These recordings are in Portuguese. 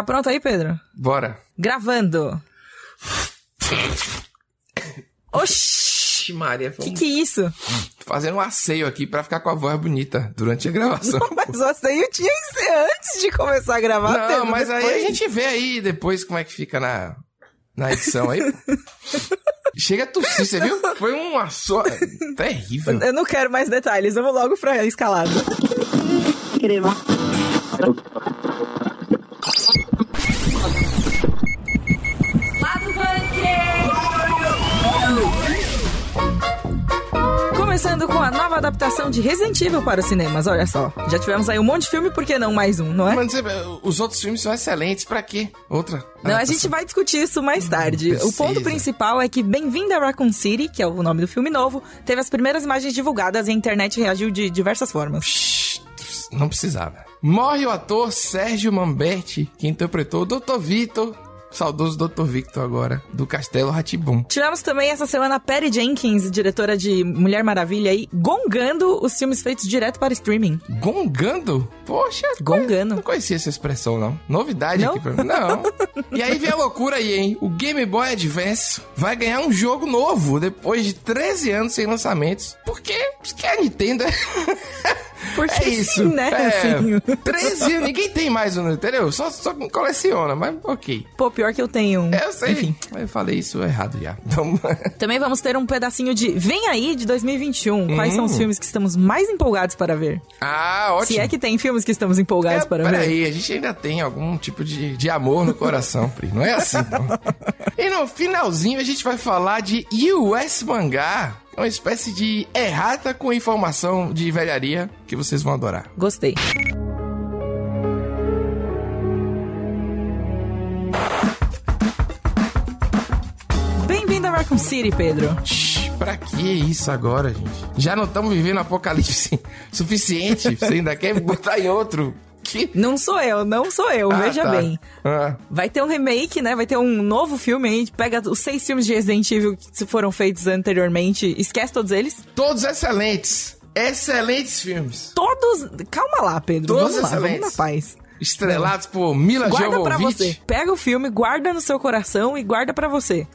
Tá pronto aí, Pedro? Bora. Gravando. Oxi! Maria, Que que é isso? fazendo um asseio aqui pra ficar com a voz bonita durante a gravação. Mas o asseio tinha que ser antes de começar a gravar. Não, Pedro, mas aí depois. a gente vê aí depois como é que fica na, na edição aí. Chega a tossir, você viu? Foi uma só. Terrível. Eu não quero mais detalhes, vamos logo pra escalada. crema, Começando com a nova adaptação de Resident Evil para os cinemas, olha só. Já tivemos aí um monte de filme, por que não mais um, não é? Mano, você- os outros filmes são excelentes, pra quê? Outra. Não, a gente vai discutir isso mais tarde. O ponto principal é que Bem-vindo a Raccoon City, que é o nome do filme novo, teve as primeiras imagens divulgadas e a internet reagiu de diversas formas. Shhh, Não precisava. Morre o ator Sérgio Mamberti, que interpretou o Dr. Vitor, saudoso Dr. Victor agora, do Castelo Ratibum. Tivemos também essa semana a Patty Jenkins, diretora de Mulher Maravilha, aí, gongando os filmes feitos direto para streaming. Gongando? Poxa, Gongando. não conhecia essa expressão, não. Novidade Não? aqui pra mim. Não. e aí vem a loucura aí, hein? O Game Boy Advance vai ganhar um jogo novo depois de 13 anos sem lançamentos. Por quê? Porque a Nintendo é... Porque É isso. sim, né? É, Assim. 13 anos, ninguém tem mais um, entendeu? Só, só coleciona, mas ok. Pô, pior que eu tenho. um. Eu sei. Enfim. Eu falei isso errado já. Então, Também vamos ter um pedacinho de Vem aí de 2021. Quais Hum. são os filmes que estamos mais empolgados para ver? ah, ótimo. Se é que tem filmes que estamos empolgados É, para ver. peraí, a gente ainda tem algum tipo de, de amor no coração, Pri. Não é assim, não. e no finalzinho a gente vai falar de US Mangá. Uma espécie de errata com informação de velharia que vocês vão adorar. Gostei. Bem-vindo a Raccoon City, Pedro. Shhh, pra que isso agora, gente? Já não estamos vivendo apocalipse suficiente. Você ainda quer botar em outro? Que? Não sou eu, não sou eu, Ah, veja tá. bem. Ah, Vai ter um remake, né? Vai ter um novo filme aí. Pega os seis filmes de Resident Evil que foram feitos anteriormente. Esquece todos eles. todos excelentes. Excelentes filmes. Todos. Calma lá, Pedro. Todos vamos lá, vamos excelentes. na paz. Estrelados por Mila Guarda pra Jovovich. você. Pega o filme, guarda no seu coração e guarda pra você.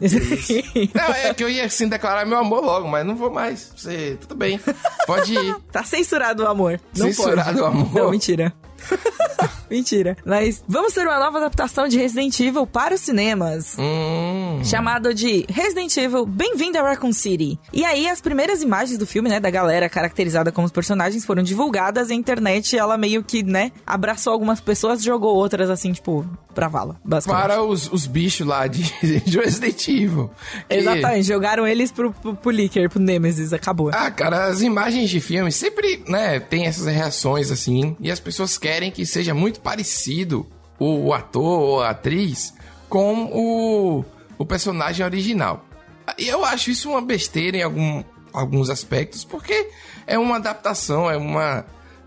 Não, é que eu ia assim declarar meu amor logo, mas não vou mais. Você, tudo bem. Pode ir. tá censurado o amor. Não Censurado pode. o amor? Não, mentira. mentira. Mas vamos ter uma nova adaptação de Resident Evil para os cinemas. Hum. Chamado de Resident Evil Bem-vindo a Raccoon City. E aí, as primeiras imagens do filme, né, da galera caracterizada como os personagens foram divulgadas e a internet, ela meio que, né, abraçou algumas pessoas jogou outras, assim, tipo, pra vala, basicamente. Para os, os bichos lá de, de Resident Evil. Que- Exatamente, jogaram eles pro, pro, pro Licker, pro Nemesis, acabou. Ah, cara, as imagens de filme sempre, né, tem essas reações assim, e as pessoas querem que seja muito parecido o, o ator ou a atriz com o, o personagem original. E eu acho isso uma besteira em algum, alguns aspectos, porque é uma adaptação, é uma,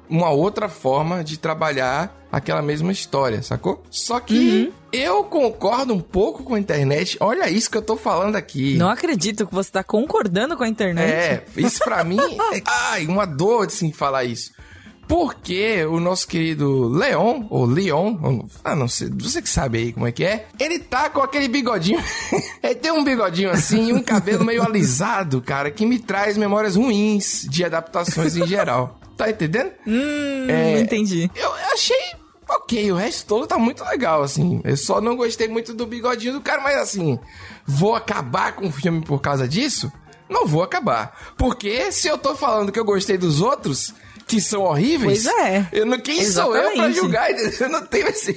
uma outra forma de trabalhar aquela mesma história, sacou? Só que eu concordo um pouco com a internet. Olha isso que eu tô falando aqui. Não acredito que você tá concordando com a internet. É, isso pra mim é ai, uma dor assim falar isso. Porque o nosso querido Leon, ou Leon, ou- ah, não sei, você que sabe aí como é que é, ele tá com aquele bigodinho. ele tem um bigodinho assim e um cabelo meio alisado, cara, que me traz memórias ruins de adaptações em geral. Tá entendendo? Hum, É. entendi. Eu achei ok, o resto todo tá muito legal, assim. Eu só não gostei muito do bigodinho do cara, mas assim, vou acabar com o filme por causa disso? Não vou acabar. Porque se eu tô falando que eu gostei dos outros, que são horríveis. Pois é. Eu não, quem sou eu pra Exatamente. julgar? Eu não tenho esse.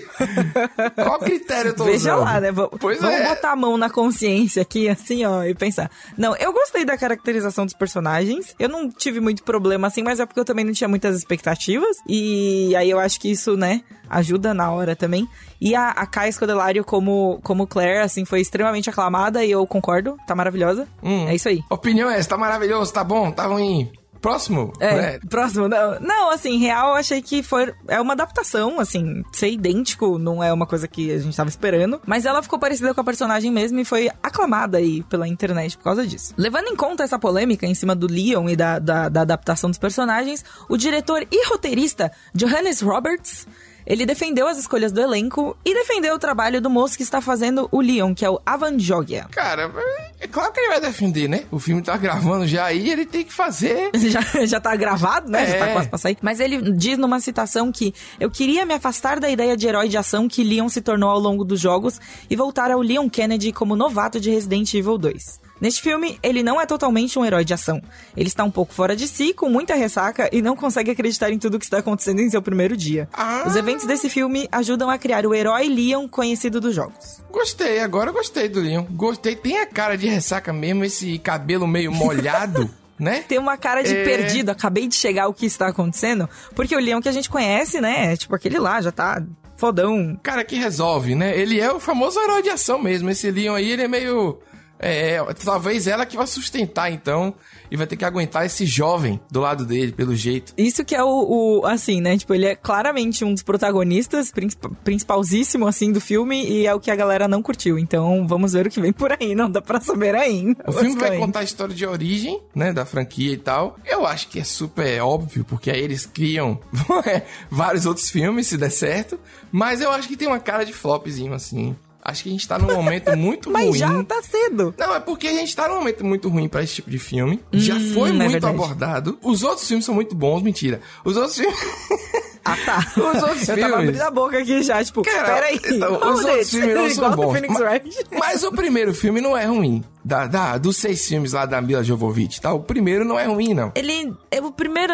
Qual critério eu tô Veja usando? lá, né? V- Pois Vamos é. botar a mão na consciência aqui, assim, ó, e pensar. Não, eu gostei da caracterização dos personagens. Eu não tive muito problema, assim, mas é porque eu também não tinha muitas expectativas. E aí eu acho que isso, né, ajuda na hora também. E a, a Kai Scodelario como, como Claire, assim, foi extremamente aclamada e eu concordo. Tá maravilhosa. Hum. É isso aí. Opinião é essa, tá maravilhoso, tá bom, tá ruim. Próximo? É, né? próximo. Não, não, assim, real, eu achei que foi. É uma adaptação, assim, ser idêntico não é uma coisa que a gente tava esperando. Mas ela ficou parecida com a personagem mesmo e foi aclamada aí pela internet por causa disso. Levando em conta essa polêmica em cima do Leon e da, da, da adaptação dos personagens, o diretor e roteirista Johannes Roberts. Ele defendeu as escolhas do elenco e defendeu o trabalho do moço que está fazendo o Leon, que é o Avan Jogia. Cara, é claro que ele vai defender, né? O filme tá gravando já aí, ele tem que fazer. Já, já tá gravado, né? Já tá É. quase pra sair. Mas ele diz numa citação que eu queria me afastar da ideia de herói de ação que Leon se tornou ao longo dos jogos e voltar ao Leon Kennedy como novato de Resident Evil 2. Neste filme, ele não é totalmente um herói de ação. Ele está um pouco fora de si, com muita ressaca e não consegue acreditar em tudo que está acontecendo em seu primeiro dia. Ah. Os eventos desse filme ajudam a criar o herói Leon conhecido dos jogos. Gostei, agora gostei do Leon. Gostei, tem a cara de ressaca mesmo, esse cabelo meio molhado, né? Tem uma cara de É. perdido, acabei de chegar o que está acontecendo, porque o Leon que a gente conhece, né, é tipo aquele lá, já tá fodão. Cara que resolve, né? Ele é o famoso herói de ação mesmo. Esse Leon aí, ele é meio. É, talvez ela que vai sustentar, então, e vai ter que aguentar esse jovem do lado dele, pelo jeito. Isso que é o, o, assim, né? Tipo, ele é claramente um dos protagonistas, princip- principalzíssimo, assim, do filme, e é o que a galera não curtiu. Então, vamos ver o que vem por aí, não dá pra saber ainda. O filme vai basicamente. contar a história de origem, né, da franquia e tal. Eu acho que é super óbvio, porque aí eles criam vários outros filmes, se der certo. Mas eu acho que tem uma cara de flopzinho, assim. Acho que a gente tá num momento muito Mas ruim. já tá cedo. Não, é porque a gente tá num momento muito ruim pra esse tipo de filme. Já foi é muito verdade. abordado. Os outros filmes são muito bons, mentira. Os outros filmes. Ah, tá. Os outros Eu tava filmes. abrindo a boca aqui já, tipo, Cara, peraí. então, os outros filmes não são bons. Phoenix Ma- Wright. Mas o primeiro filme não é ruim. Da, da- dos seis filmes lá da Mila Jovovich, tá? O primeiro não é ruim, não. Ele. é O primeiro.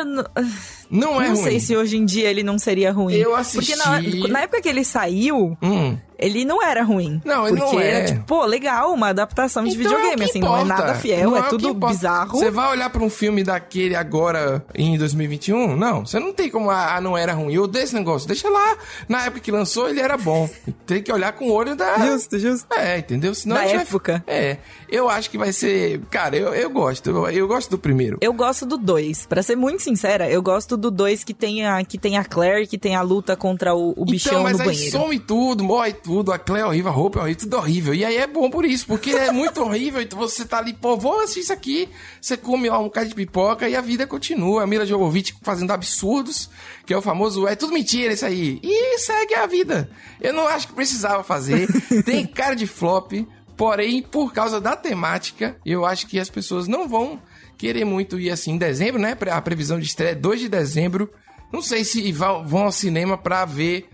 Não é não ruim. sei se hoje em dia ele não seria ruim. Eu assisti- Porque na, na época que ele saiu, Hum. ele não era ruim. Não, ele porque não era é. tipo, pô, legal, uma adaptação de Então é videogame, que assim, não é importa. nada fiel, Não é, que tudo importa. bizarro. Você vai olhar pra um filme daquele agora em 2021? Não, você não tem como, ah, não era ruim. Eu odeio esse negócio. Deixa lá. Na época que lançou, ele era bom. Tem que olhar com o olho da. Justo, justo. É, entendeu? Senão Da vai- época. É. Eu acho que vai ser. Cara, eu, eu gosto. Eu, eu gosto do primeiro. Eu gosto do 2. Pra ser muito sincera, eu gosto do 2 que tem a, que tem a Claire, que tem a luta contra o, o bichão então, mas no aí banheiro. some tudo, morre tudo, a Clé é horrível, a roupa é horrível, tudo horrível. E aí é bom por isso, porque é muito horrível, então você tá ali, pô, vou assistir isso aqui, você come lá um bocado de pipoca e a vida continua. A Mila Jovovich fazendo absurdos, que é o famoso, é tudo mentira isso aí. E segue a vida. Eu não acho que precisava fazer, tem cara de flop, porém, por causa da temática, eu acho que as pessoas não vão querer muito ir assim em dezembro, né? A previsão de estreia é 2 de dezembro. Não sei se vão, ao cinema pra ver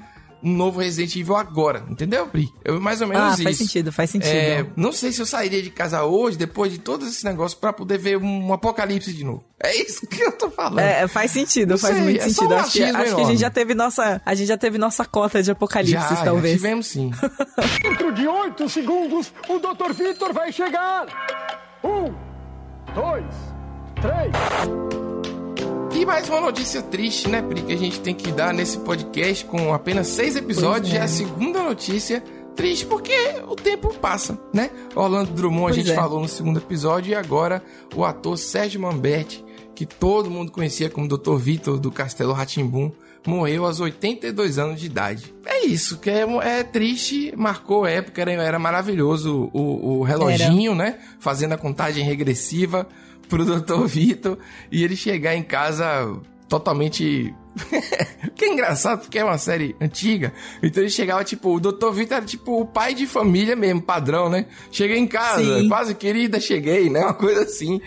um novo Resident Evil agora, entendeu, Pri? Eu mais ou menos Ah, isso. faz sentido, faz sentido. É, não sei se eu sairia de casa hoje, depois de todos esses negócios, pra poder ver um apocalipse de novo. É isso que eu tô falando. É, faz sentido, Não faz sei, muito é só sentido. um acho que, acho que a gente já teve nossa, a gente já teve nossa cota de apocalipse, já, já talvez. tivemos sim. Dentro de oito segundos, o Dr. Victor vai chegar. Um, dois, três. E mais uma notícia triste, né, Pri, que a gente tem que dar nesse podcast com apenas seis episódios. É. Já é a segunda notícia triste, porque o tempo passa, né? Orlando Drummond, a Pois gente é. falou no segundo episódio, e agora o ator Sérgio Mamberti, que todo mundo conhecia como Dr. Vitor do Castelo Ratimbum, morreu aos 82 anos de idade. É isso, que é, é triste, marcou época, era, era maravilhoso o, o reloginho, né? Fazendo a contagem regressiva pro Dr. Vitor e ele chegar em casa totalmente. que é engraçado, porque é uma série antiga. Então ele chegava, tipo, o Dr. Vitor era tipo o pai de família mesmo, padrão, né? Cheguei em casa, Sim. quase querida, cheguei, né? Uma coisa assim.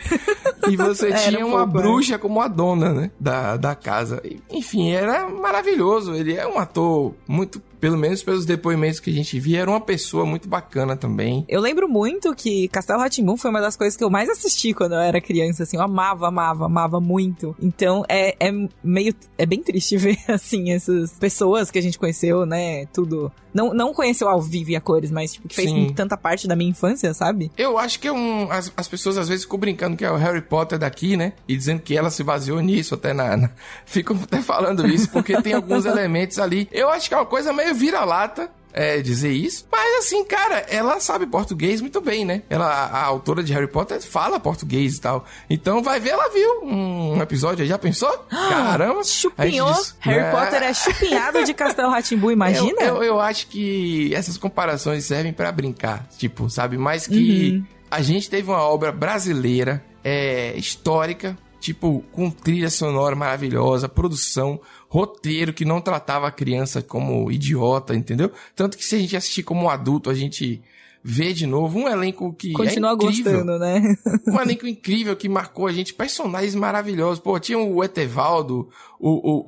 E você tinha um uma pouco, é. bruxa como a dona, né? Da, da casa. Enfim, era maravilhoso. Ele é um ator muito. Pelo menos pelos depoimentos que a gente via, era uma pessoa muito bacana também. Eu lembro muito que Castelo Ratimbum foi uma das coisas que eu mais assisti quando eu era criança, assim, eu amava, amava, amava muito. Então é, é meio. É bem triste ver, assim, essas pessoas que a gente conheceu, né? Tudo. Não, não conheceu ao vivo e a cores, mas tipo, que fez Sim. tanta parte da minha infância, sabe? Eu acho que é um. As, as pessoas às vezes ficam brincando que é o Harry Potter daqui, né? E dizendo que ela se baseou nisso, até na. na ficam até falando isso, porque tem alguns elementos ali. Eu acho que é uma coisa meio vira-lata. É, dizer isso. Mas assim, cara, ela sabe português muito bem, né? Ela, a, a autora de Harry Potter fala português e tal. Então vai ver, ela viu um episódio aí, já pensou? Caramba! Chupinhou. Diz- Harry né? Potter é chupinhado de Castelo Ratimbum, imagina? Eu, eu, eu acho que essas comparações servem pra brincar, tipo, sabe? Mais que Uhum. a gente teve uma obra brasileira, é, histórica, tipo, com trilha sonora maravilhosa, produção, roteiro que não tratava a criança como idiota, entendeu? Tanto que se a gente assistir como adulto, a gente vê de novo um elenco que Continua é incrível. gostando, né? Um elenco incrível que marcou a gente, personagens maravilhosos. Pô, tinha o Etevaldo, o, o,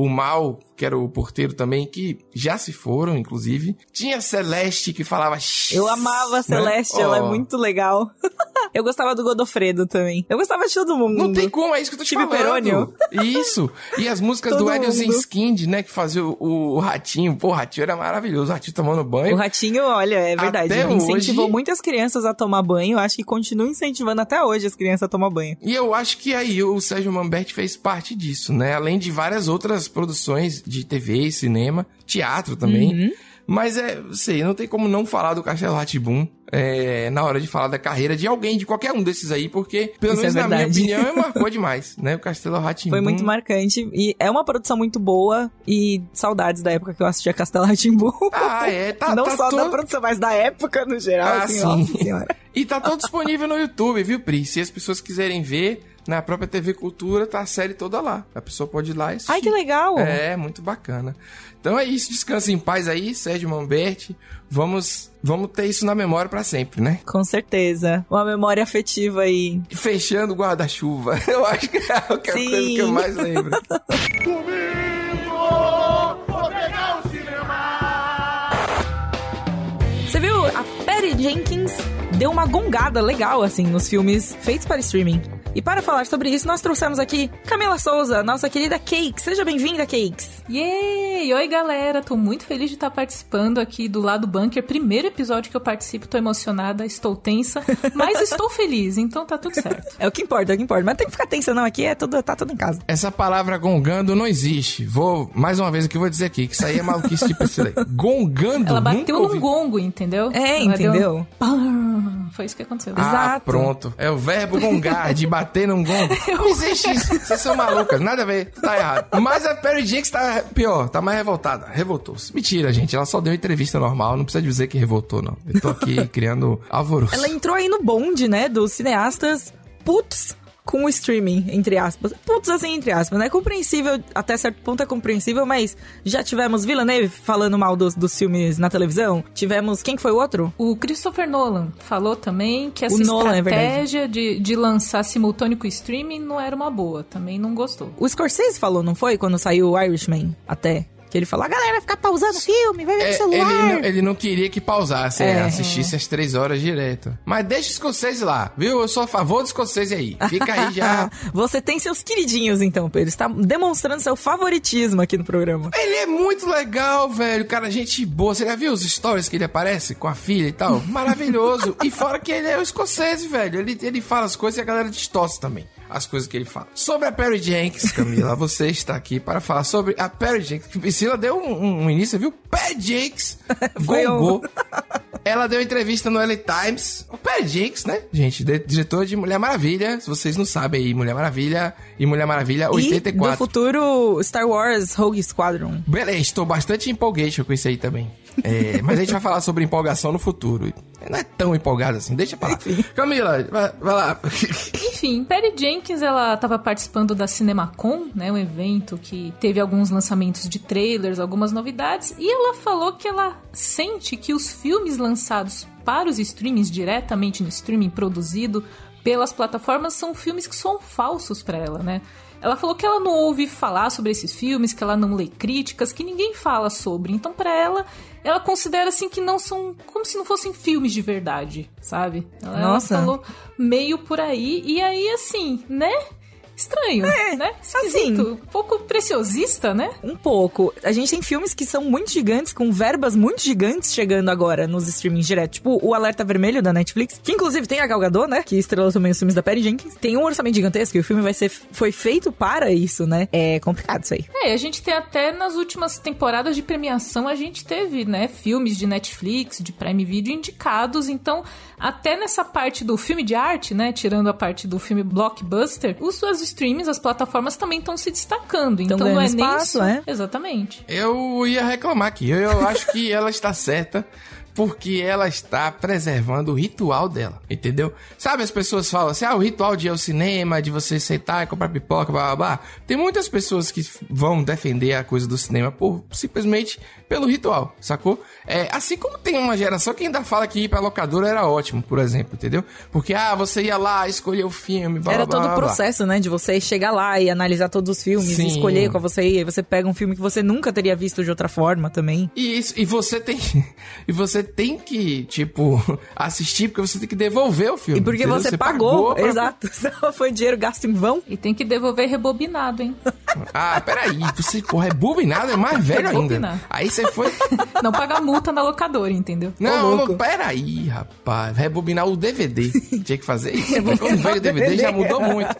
o, o Mal, que era o porteiro também, que já se foram, inclusive. Tinha Celeste, que falava... Eu amava a Celeste, ela é Oh. muito legal. Eu gostava do Godofredo também. Eu gostava de todo mundo. Não tem como, é isso que eu tô te Time falando. Perônio. Isso. E as músicas do mundo. Zinskind, né, que fazia o, o, Ratinho. Pô, o Ratinho era maravilhoso. O Ratinho tomando banho. O Ratinho, olha, é verdade. Até incentivou hoje- muitas crianças a tomar banho. Acho que continua incentivando até hoje as crianças a tomar banho. E eu acho que aí o Sérgio Mamberti fez parte disso, né? Além de várias outras produções de TV, cinema, teatro também. Uhum. Mas é, sei, não tem como não falar do Castelo Ratibum é, na hora de falar da carreira de alguém, de qualquer um desses aí, porque, pelo Isso menos é na minha opinião, é marcou demais, né? O Castelo Ratibum. Foi muito marcante. E é uma produção muito boa. E saudades da época que eu assistia Castelo Rá-Tim-Bum. Ah, é, tá, Não tá só da produção, mas da época no geral. Ah, assim, sim. E tá todo disponível no YouTube, viu, Pri? Se as pessoas quiserem ver, na própria TV Cultura tá a série toda lá. A pessoa pode ir lá e assistir. Ai, que legal. É, muito bacana. Então é isso, descansa em paz aí, Sérgio Mamberti. Vamos, vamos ter isso na memória pra sempre, né? Com certeza. Uma memória afetiva aí. Fechando o guarda-chuva. Eu acho que é a coisa Sim. que eu mais lembro. Você viu? A Patty Jenkins deu uma gongada legal, assim, nos filmes feitos para streaming. E para falar sobre isso, nós trouxemos aqui Camila Souza, nossa querida Cakes. Seja bem-vinda, Cakes. Yay! Oi, galera! Tô muito feliz de estar participando aqui do Lado Bunker. Primeiro episódio que eu participo, tô emocionada, estou tensa, mas estou feliz, então tá tudo certo. É o que importa, é o que importa. Mas tem que ficar tensa não, aqui é tudo, tá tudo em casa. Essa palavra gongando não existe. Vou, mais uma vez aqui, eu vou dizer aqui, que isso aí é maluquice de PC. Gongando? Ela bateu num ouvi. gongo, entendeu? É, Ela um entendeu? pam. Foi isso que aconteceu. Ah, Exato. pronto. É o verbo gongar, de bater num gongo. Não existe isso. Vocês são malucas. Nada a ver. Tá errado. Mas a Perry Jenkins tá pior. Tá mais revoltada. Revoltou-se. Mentira, gente. Ela só deu entrevista normal. Não precisa dizer que revoltou, não. Eu tô aqui criando alvoroço. Ela entrou aí no bonde, né, dos cineastas putos com o streaming, entre aspas. Putos assim, entre aspas, né? Compreensível, até certo ponto é compreensível, mas já tivemos Villeneuve falando mal dos, dos filmes na televisão. Tivemos, quem que foi o outro? O Christopher Nolan falou também que essa O Nolan, é estratégia de, de lançar simultâneo com o streaming não era uma boa. Também não gostou. O Scorsese falou, não foi? Quando saiu o Irishman, até. Que ele falou, a galera vai ficar pausando o filme, vai ver É, no celular. ele, não, ele não queria que pausasse, é, É. assistisse as três horas direto. Mas deixa o Scorsese lá, viu? Eu sou a favor do Scorsese aí. Fica aí já. Você tem seus queridinhos, então, Pedro. Está demonstrando seu favoritismo aqui no programa. Ele é muito legal, velho. Cara, gente boa. Você já viu os stories que ele aparece com a filha e tal? Maravilhoso. e fora que ele é o escocese, velho. Ele, ele fala as coisas e a galera distorce também as coisas que ele fala. Sobre a Perry Jenkins, Camila, você está aqui para falar sobre a Perry Jenkins. Priscila deu um, um- início, viu? Perry Jenkins Foi gongou. Ela deu entrevista no LA Times. O Perry Jenkins, né, gente? de- diretor de Mulher Maravilha. Se vocês não sabem aí, Mulher Maravilha e Mulher Maravilha E do 84. futuro Star Wars Rogue Squadron. Beleza, estou bastante empolgado com isso aí também. É, mas a gente vai falar sobre empolgação no futuro. Não é tão empolgado assim, deixa pra lá. Camila, vai, vai lá. Enfim, Perry Jenkins, ela estava participando da CinemaCon, né, um evento que teve alguns lançamentos de trailers, algumas novidades, e ela falou que ela sente que os filmes lançados para os streamings, diretamente no streaming produzido pelas plataformas, são filmes que são falsos para ela, né? Ela falou que ela não ouve falar sobre esses filmes, que ela não lê críticas, que ninguém fala sobre. Então, para ela, ela considera assim que não são como se não fossem filmes de verdade, sabe? Ela, ela Nossa. falou meio por aí. E aí, assim, né? Estranho, É, né? Esquisito. Um pouco preciosista, né? Um pouco. A gente tem filmes que são muito gigantes, com verbas muito gigantes chegando agora nos streamings direto. Tipo, o Alerta Vermelho da Netflix, que inclusive tem a Gal Gadot, né? Que estrelou também os filmes da Perry Jenkins. Tem um orçamento gigantesco e o filme vai ser, foi feito para isso, né? É complicado isso aí. É, a gente tem até nas últimas temporadas de premiação, a gente teve, né, filmes de Netflix, de Prime Video indicados. Então, até nessa parte do filme de arte, né, tirando a parte do filme blockbuster, os seus streams, as plataformas também estão se destacando. Então, não é espaço, nem é? só... Exatamente. Eu ia reclamar aqui. Eu, eu acho que ela está certa. Porque ela está preservando o ritual dela, entendeu? Sabe, as pessoas falam assim, ah, o ritual de ir ao cinema, de você sentar e comprar pipoca, blá, blá, blá. Tem muitas pessoas que vão defender a coisa do cinema por simplesmente pelo ritual, sacou? É, assim como tem uma geração que ainda fala que ir pra locadora era ótimo, por exemplo, entendeu? Porque, ah, você ia lá, escolher o filme, blá, Era blá, todo blá, o blá. processo, né? De você chegar lá e analisar todos os filmes, Sim. e escolher qual você ia. E você pega um filme que você nunca teria visto de outra forma também. E, isso, e você tem e você tem que, tipo, assistir porque você tem que devolver o filme. E porque entendeu? você, pagou, pra- exato. Senão foi dinheiro gasto em vão. E tem que devolver rebobinado, hein? Ah, peraí, você, porra, é é mais velho ainda. Rebobinado. Aí você foi. Não paga multa na locadora, entendeu? Não, louco. não, peraí, rapaz. Rebobinar o DVD. Tinha que fazer isso. Quando veio o DVD já mudou muito.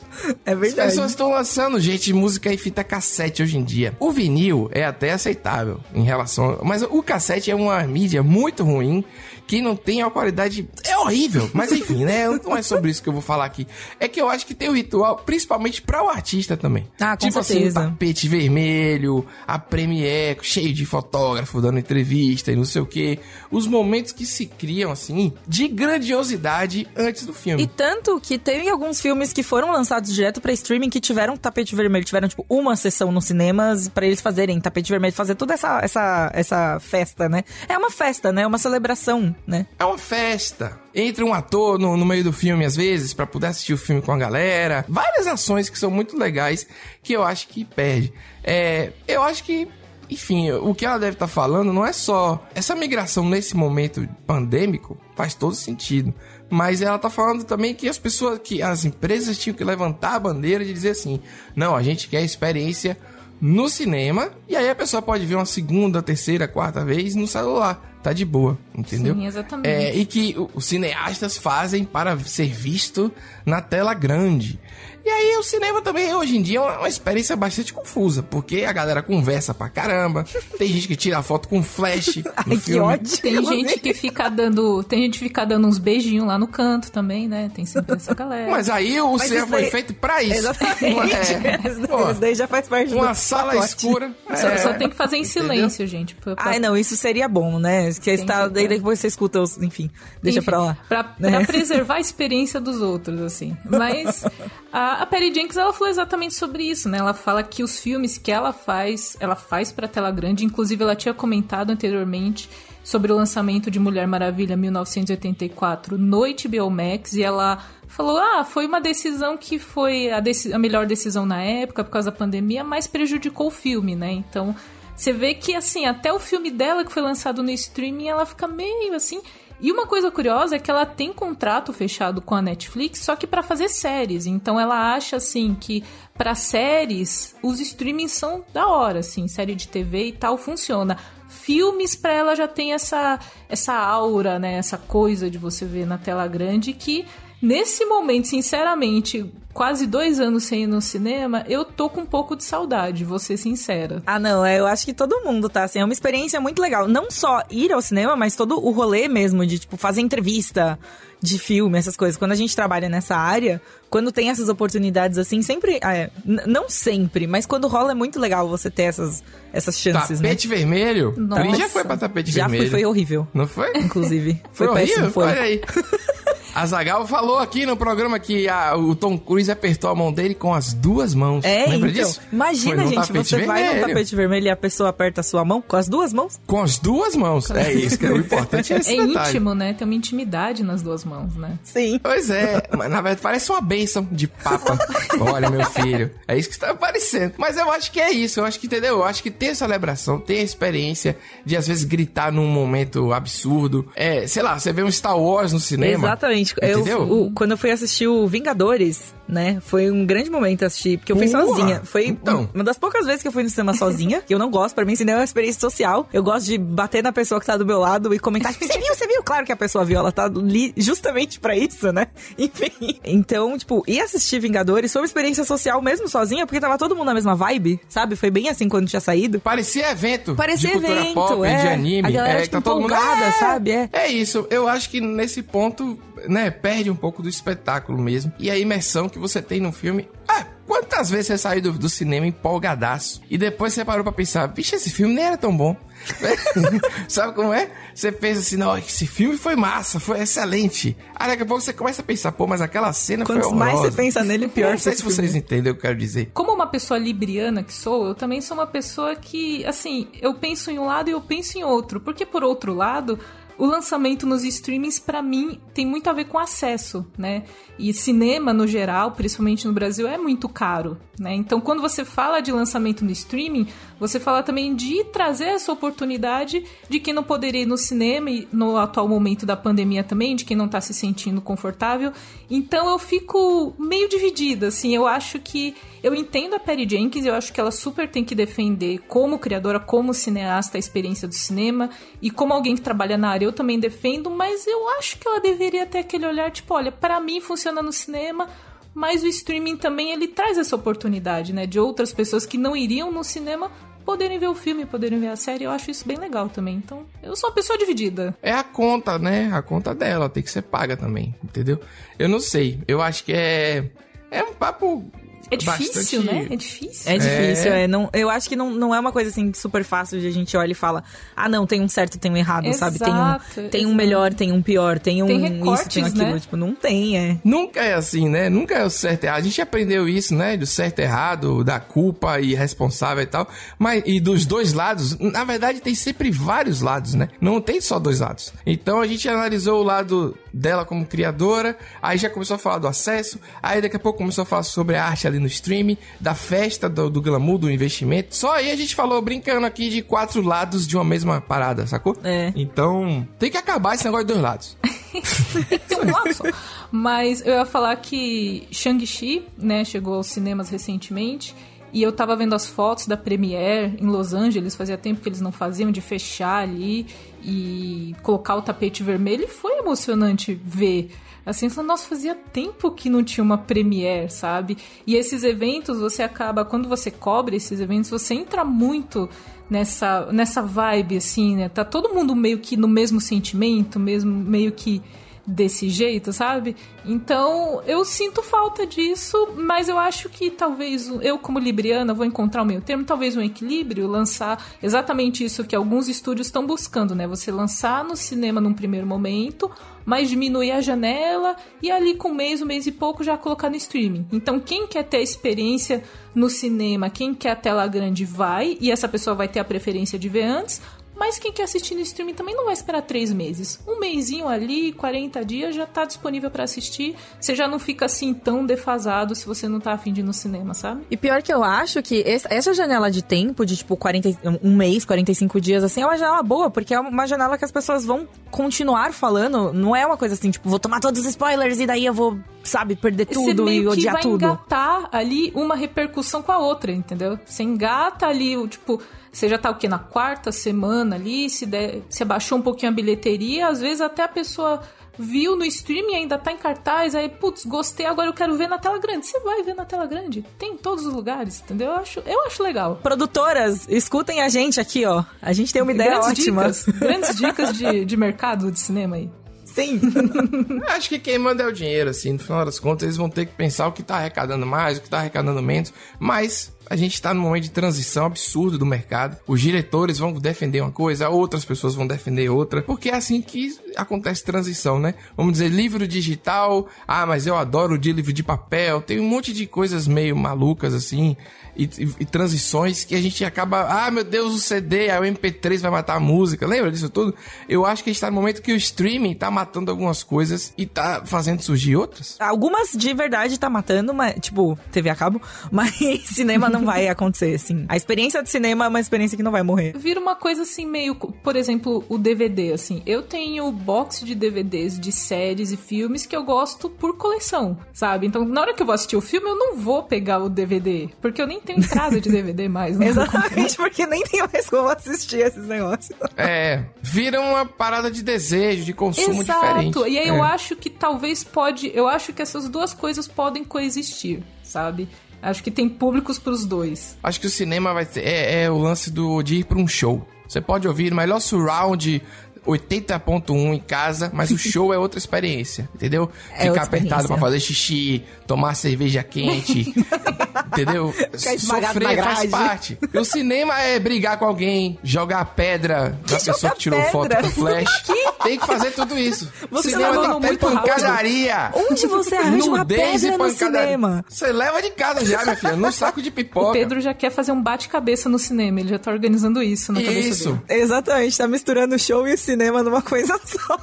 É As verdade. pessoas estão lançando, gente, música em fita cassete hoje em dia. O vinil é até aceitável em relação. Mas o cassete é uma mídia muito ruim ruim que não tem a qualidade. É horrível. Mas enfim, né? Não é sobre isso que eu vou falar aqui. É que eu acho que tem o ritual, principalmente para o artista também. Ah, com tipo certeza. assim, o tapete vermelho, a premiere cheio de fotógrafo dando entrevista e não sei o que. Os momentos que se criam, assim, de grandiosidade antes do filme. E tanto que tem alguns filmes que foram lançados direto pra streaming que tiveram tapete vermelho, tiveram tipo uma sessão nos cinemas pra eles fazerem tapete vermelho, fazer toda essa, essa, essa festa, né? É uma festa, né? Uma celebração, né? É uma festa. Entra um ator no, no meio do filme, às vezes, pra poder assistir o filme com a galera. Várias ações que são muito legais que eu acho que perde. É, eu acho que, enfim, o que ela deve estar falando não é só. Essa migração nesse momento pandêmico faz todo sentido. Mas ela tá falando também que as pessoas, que as empresas tinham que levantar a bandeira de dizer assim: não, a gente quer experiência no cinema, e aí a pessoa pode ver uma segunda, terceira, quarta vez no celular. Tá de boa, entendeu? Sim, exatamente. É, e que os cineastas fazem para ser visto na tela grande. E aí o cinema também, hoje em dia, é uma, experiência bastante confusa, porque a galera conversa pra caramba, tem gente que tira foto com flash no Ai, que filme. ódio. Tem gente que fica dando. Tem gente que fica dando uns beijinhos lá no canto também, né? Tem sempre essa galera. Mas aí o Mas cinema isso foi daí- feito pra isso. Exatamente. É, Isso pô, daí já faz parte do uma sala pacote. escura. Só, é. só tem que fazer em silêncio, gente. pra- pra- Ai, não, isso seria bom, né? Que está, que- daí depois você escuta os. Enfim, deixa Enfim, pra lá. Pra, né? pra preservar a experiência dos outros, assim. Mas a, a Perry Jenkins, ela falou exatamente sobre isso, né? Ela fala que os filmes que ela faz, ela faz pra tela grande. Inclusive, ela tinha comentado anteriormente sobre o lançamento de Mulher Maravilha 1984 no HBO Max. E ela falou, ah, foi uma decisão que foi a, deci- a melhor decisão na época, por causa da pandemia, mas prejudicou o filme, né? Então... Você vê que, assim, até o filme dela que foi lançado no streaming, ela fica meio assim. E uma coisa curiosa é que ela tem contrato fechado com a Netflix, só que pra fazer séries. Então ela acha assim que pra séries os streamings são da hora, assim, série de TV e tal funciona. Filmes pra ela já tem essa essa aura, né, essa coisa de você ver na tela grande que nesse momento, sinceramente, quase dois anos sem ir no cinema, eu tô com um pouco de saudade, vou ser sincera. Ah, não, é, eu acho que todo mundo tá, assim, é uma experiência muito legal. Não só ir ao cinema, mas todo o rolê mesmo de, tipo, fazer entrevista de filme, essas coisas. Quando a gente trabalha nessa área, quando tem essas oportunidades assim, sempre, é, não sempre, mas quando rola é muito legal você ter essas, essas chances, Tapete vermelho? Nossa. Cris já foi pra tapete né? Já vermelho. fui, foi horrível. Não foi? Inclusive. Foi, Foi péssimo, horrível? foi. Olha aí. A Zagal falou aqui no programa que a- o Tom Cruise apertou a mão dele com as duas mãos. É, Lembra então. disso? Imagina, gente, você vai num vermelho. tapete vermelho e a pessoa aperta a sua mão com as duas mãos. Com as duas mãos. É isso, que é o importante é esse É íntimo, né? Tem uma intimidade nas duas mãos, né? Sim. Pois é, mas na verdade parece uma bênção de papa. Olha, meu filho, é isso que está parecendo. Mas eu acho que é isso, eu acho que, entendeu? Eu acho que tem a celebração, tem a experiência de às vezes gritar num momento absurdo. É, sei lá, você vê um Star Wars no cinema. Exatamente. Eu, Entendeu? o- quando eu fui assistir o Vingadores, né? Foi um grande momento assistir, porque eu fui sozinha. Foi Então. uma das poucas vezes que eu fui no cinema sozinha. que eu não gosto, pra mim, cinema é uma experiência social. Eu gosto de bater na pessoa que tá do meu lado e comentar, tipo, você viu, você viu? Claro que a pessoa viu, ela tá ali justamente pra isso, né? Enfim. Então, tipo, ir assistir Vingadores foi uma experiência social mesmo sozinha, porque tava todo mundo na mesma vibe, sabe? Foi bem assim quando tinha saído. Parecia evento. Parecia de cultura evento, pop, é. de anime. A galera, é, tipo, tá todo mundo "É!" sabe? É. É isso. Eu acho que nesse ponto, né, perde um pouco do espetáculo mesmo. E a imersão que você tem no filme. Ah, Quantas vezes você saiu do, do cinema empolgadaço e depois você parou pra pensar, vixe, esse filme nem era tão bom. Sabe como é? Você pensa assim, não, esse filme foi massa, foi excelente. Aí daqui a pouco você começa a pensar, pô, mas aquela cena Quanto foi mais horrorosa. você pensa nele, pior Não sei se vocês entendem o que eu quero dizer. Como uma pessoa libriana que sou, eu também sou uma pessoa que, assim, eu penso em um lado e eu penso em outro. Porque, por outro lado, o lançamento nos streamings, pra mim, tem muito a ver com acesso, né? E cinema, no geral, principalmente no Brasil, é muito caro, né? Então, quando você fala de lançamento no streaming, você fala também de trazer essa oportunidade de quem não poderia ir no cinema e no atual momento da pandemia também, de quem não tá se sentindo confortável. Então, eu fico meio dividida, assim. Eu acho que eu entendo a Perry Jenkins, eu acho que ela super tem que defender como criadora, como cineasta, a experiência do cinema e como alguém que trabalha na área, eu também defendo, mas eu acho que ela deveria ter aquele olhar tipo, olha, para mim funciona no cinema, mas o streaming também ele traz essa oportunidade, né, de outras pessoas que não iriam no cinema poderem ver o filme, poderem ver a série. Eu acho isso bem legal também. Então, eu sou uma pessoa dividida. É a conta, né? A conta dela tem que ser paga também, entendeu? Eu não sei. Eu acho que é. É um papo. É difícil, bastante- né? É difícil. É difícil, É. é. Não, eu acho que não, não é uma coisa assim super fácil de a gente olha e fala, ah, não, tem um certo, tem um errado, sabe? Tem Exato, um, tem um exato. melhor, tem um pior, tem um Tem isso, tem recortes, aquilo. né? Tipo, não tem, é. Nunca é assim, né? Nunca é o certo e errado. A gente aprendeu isso, né? Do certo e errado, da culpa e responsável e tal. Mas, e dos dois lados, na verdade, tem sempre vários lados, né? Não tem só dois lados. Então a gente analisou o lado dela como criadora, aí já começou a falar do acesso, aí daqui a pouco começou a falar sobre a arte ali no streaming, da festa, do, do glamour, do investimento. Só aí a gente falou brincando aqui de quatro lados de uma mesma parada, sacou? É. Então, tem que acabar esse negócio de dois lados. Mas eu ia falar que Shang-Chi, né, chegou aos cinemas recentemente. E eu tava vendo as fotos da Premiere em Los Angeles, fazia tempo que eles não faziam, de fechar ali e colocar o tapete vermelho. E foi emocionante ver. Assim, nossa, fazia tempo que não tinha uma Premiere, sabe? E esses eventos, você acaba, quando você cobre esses eventos, você entra muito nessa, nessa vibe, assim, né? Tá todo mundo meio que no mesmo sentimento, mesmo meio que desse jeito, sabe? Então eu sinto falta disso, mas eu acho que talvez eu, como libriana, vou encontrar o meio termo, talvez um equilíbrio, lançar exatamente isso que alguns estúdios estão buscando, né? Você lançar no cinema num primeiro momento, mas diminuir a janela e ali com um mês, um mês e pouco já colocar no streaming. Então quem quer ter a experiência no cinema, quem quer a tela grande vai, e essa pessoa vai ter a preferência de ver antes, mas quem quer assistir no streaming também não vai esperar três meses. Um mêsinho ali, 40 dias, já tá disponível pra assistir. Você já não fica assim tão defasado se você não tá afim de ir no cinema, sabe? E pior que eu acho que essa janela de tempo, de tipo 40, e- um mês, 45 dias, assim, é uma janela boa, porque é uma janela que as pessoas vão continuar falando. Não é uma coisa assim, tipo, vou tomar todos os spoilers e daí eu vou, sabe, perder Você tudo e odiar vai tudo. engatar ali uma repercussão com a outra, entendeu? Você engata ali, o tipo, você já tá o quê? Na quarta semana ali, se der, você abaixou um pouquinho a bilheteria, às vezes até a pessoa viu no streaming ainda tá em cartaz, aí, putz, gostei, agora eu quero ver na tela grande. Você vai ver na tela grande. Tem em todos os lugares, entendeu? Eu acho, eu acho legal. Produtoras, escutem a gente aqui, ó. A gente tem uma ideia grandes ótima. dicas, grandes dicas de, de mercado de cinema aí. Sim. Acho que quem manda é o dinheiro, assim. No final das contas, eles vão ter que pensar o que tá arrecadando mais, o que tá arrecadando menos. Mas a gente tá num momento de transição absurdo do mercado. Os diretores vão defender uma coisa, outras pessoas vão defender outra. Porque é assim que acontece transição, né? Vamos dizer, livro digital. Ah, mas eu adoro de livro de papel. Tem um monte de coisas meio malucas, assim. E, e- e transições que a gente acaba. Ah, meu Deus, o CD, aí o MP3 vai matar a música. Lembra disso tudo? Eu acho que a gente tá no momento que o streaming tá matando algumas coisas e tá fazendo surgir outras. Algumas de verdade tá matando, mas, tipo, TV a cabo, mas cinema não vai acontecer, assim. A experiência de cinema é uma experiência que não vai morrer. Vira uma coisa assim meio, por exemplo, o DVD assim. Eu tenho box de DVDs de séries e filmes que eu gosto por coleção, sabe? Então, na hora que eu vou assistir o filme, eu não vou pegar o DVD, porque eu nem tenho entrada de DVD mais, né? Exatamente, porque nem tem mais como assistir esses negócios. É, vira uma parada de desejo, de consumo diferente. Exato. E aí É. eu acho que talvez pode, eu acho que essas duas coisas podem coexistir, sabe? Acho que tem públicos pros dois. Acho que o cinema vai ter. É, é o lance do, de ir pra um show. Você pode ouvir o melhor surround 80.1 em casa, mas o show é outra experiência, entendeu? É Ficar apertado pra experiência. fazer xixi, tomar cerveja quente, entendeu? Sofrer faz parte. E o cinema é brigar com alguém, jogar pedra na pessoa que tirou foto pedra? com flash. Tem que fazer tudo isso. Você cinema tem que ter rápido. pancadaria. Onde você arranja uma Nudez e pedra no pancadaria. cinema? Você leva de casa já, minha filha, no saco de pipoca. O Pedro já quer fazer um bate-cabeça no cinema, ele já tá organizando isso na cabeça Isso. dele. Exatamente, tá misturando o show e o cinema numa coisa só.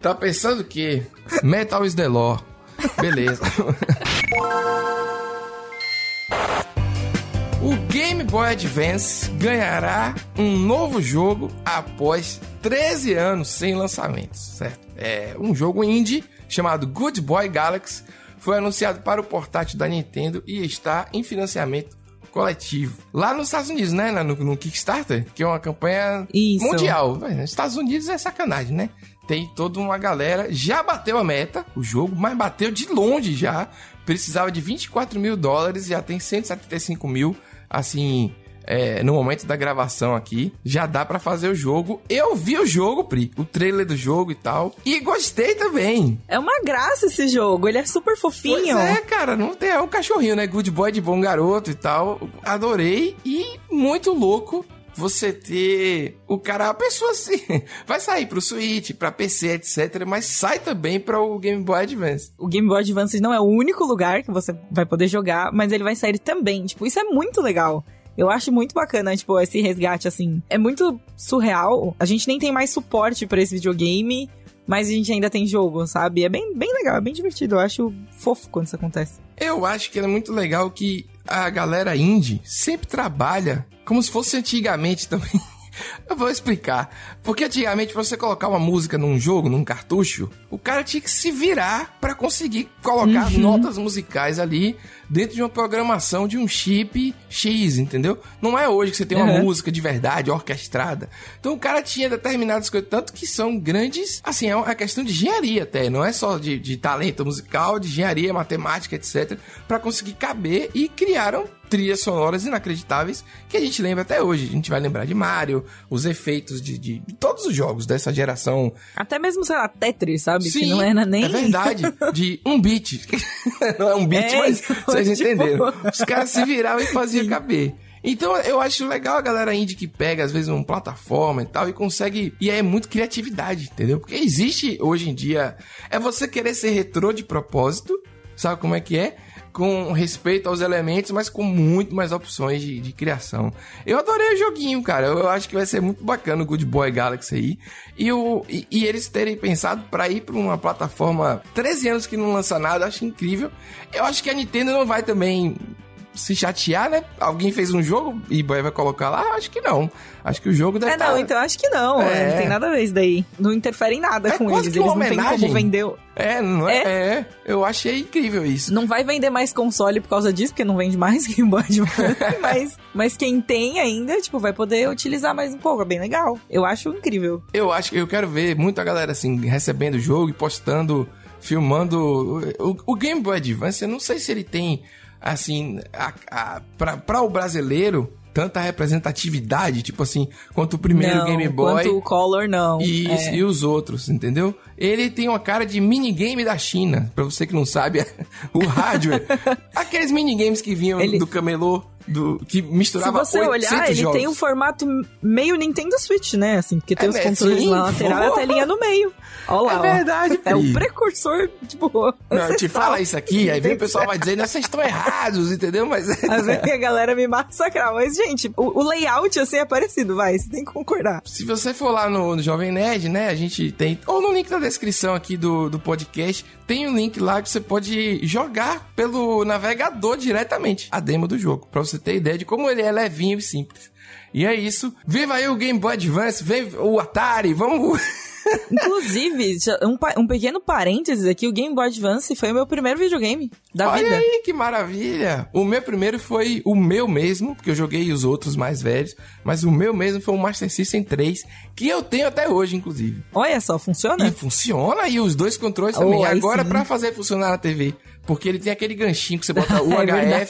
Tá pensando que Metal is the law. Beleza. O Game Boy Advance ganhará um novo jogo após 13 anos sem lançamentos, certo? É um jogo indie chamado Good Boy Galaxy foi anunciado para o portátil da Nintendo e está em financiamento coletivo. Lá nos Estados Unidos, né? No, no Kickstarter, que é uma campanha Isso. mundial. Nos Estados Unidos é sacanagem, né? Tem toda uma galera. Já bateu a meta, o jogo, mas bateu de longe já. Precisava de 24 mil dólares, já tem 175 mil, assim, é, no momento da gravação aqui. Já dá pra fazer o jogo. Eu vi o jogo, Pri, o trailer do jogo e tal. E gostei também. É uma graça esse jogo, ele é super fofinho. Pois é, cara, não tem, é um cachorrinho, né? Good boy de bom garoto e tal. Adorei e muito louco você ter o cara, a pessoa assim, vai sair pro Switch, pra PC, etc, mas sai também para o Game Boy Advance. O Game Boy Advance não é o único lugar que você vai poder jogar, mas ele vai sair também. Tipo, isso é muito legal. Eu acho muito bacana, tipo, esse resgate, assim. É muito surreal. A gente nem tem mais suporte pra esse videogame, mas a gente ainda tem jogo, sabe? É bem, bem legal, é bem divertido. Eu acho fofo quando isso acontece. Eu acho que é muito legal que a galera indie sempre trabalha como se fosse antigamente também. Eu vou explicar. Porque antigamente, pra você colocar uma música num jogo, num cartucho, o cara tinha que se virar pra conseguir colocar notas musicais ali dentro de uma programação de um chip X, entendeu? Não é hoje que você tem uma Uhum. música de verdade, orquestrada. Então o cara tinha determinadas coisas, tanto que são grandes, assim, é uma questão de engenharia até, não é só de, de talento musical, de engenharia, matemática, etc, pra conseguir caber e criaram trilhas sonoras inacreditáveis que a gente lembra até hoje. A gente vai lembrar de Mario, os efeitos de, de- todos os jogos dessa geração. Até mesmo, sei lá, Tetris, sabe? que não era nem. É verdade. De um beat. não é um beat, É, mas então, vocês entenderam. Os caras se viravam e faziam caber. Então eu acho legal a galera indie que pega, às vezes, uma plataforma e tal, e consegue. E é muito criatividade, entendeu? Porque existe hoje em dia. É você querer ser retrô de propósito, sabe como é que é? Com respeito aos elementos, mas com muito mais opções de, de criação. Eu adorei o joguinho, cara. Eu acho que vai ser muito bacana o Good Boy Galaxy aí. E, o, e, e eles terem pensado pra ir pra uma plataforma 13 anos que não lança nada, eu acho incrível. Eu acho que a Nintendo não vai também se chatear, né? Alguém fez um jogo e vai colocar lá? Acho que não. Acho que o jogo deve É, não, tá- então acho que não. É. Não tem nada a ver isso daí. Não interfere em nada É com quase eles. que Eles não têm como vender. É, não é? é? Eu achei incrível isso. Não vai vender mais console por causa disso, porque não vende mais Game Boy Advance. mas, mas quem tem ainda, tipo, vai poder utilizar mais um pouco. É bem legal. Eu acho incrível. Eu acho que eu quero ver muita galera assim recebendo o jogo e postando, filmando o, o Game Boy Advance. Eu não sei se ele tem assim a, a, pra, pra o brasileiro tanta representatividade, tipo assim, quanto o primeiro não, Game Boy Quanto o Color, não. e, É. e os outros, entendeu? Ele tem uma cara de minigame da China. Pra você que não sabe, o hardware. Aqueles minigames que vinham Ele- do camelô, do, que Se misturava você 800 olhar, ele jogos. tem um formato meio Nintendo Switch, né? Assim, porque tem É, os controles na lateral e a telinha no meio. Olha lá, É ó. verdade, É o precursor, tipo. Não, eu te fala isso aqui, aí vem o pessoal vai dizendo, vocês estão errados, entendeu? Mas Às vezes a galera me massacrar. Mas, gente, o, o layout assim é parecido, vai. Você tem que concordar. se você for lá no, no Jovem Nerd, né, a gente tem, ou no link da descrição aqui do, do podcast, tem um link lá que você pode jogar pelo navegador diretamente a demo do jogo, pra você ter ideia de como ele é levinho e simples. E é isso. Viva aí o Game Boy Advance, vem o Atari, vamos... Inclusive, um, um pequeno parênteses aqui, o Game Boy Advance foi o meu primeiro videogame da Olha vida. aí, que maravilha! O meu primeiro foi o meu mesmo, porque eu joguei os outros mais velhos, mas o meu mesmo foi o Master System 3, que eu tenho até hoje, inclusive. Olha só, funciona? E funciona, e os dois controles também. Oh, Agora, pra fazer funcionar na TV. Porque ele tem aquele ganchinho que você bota o É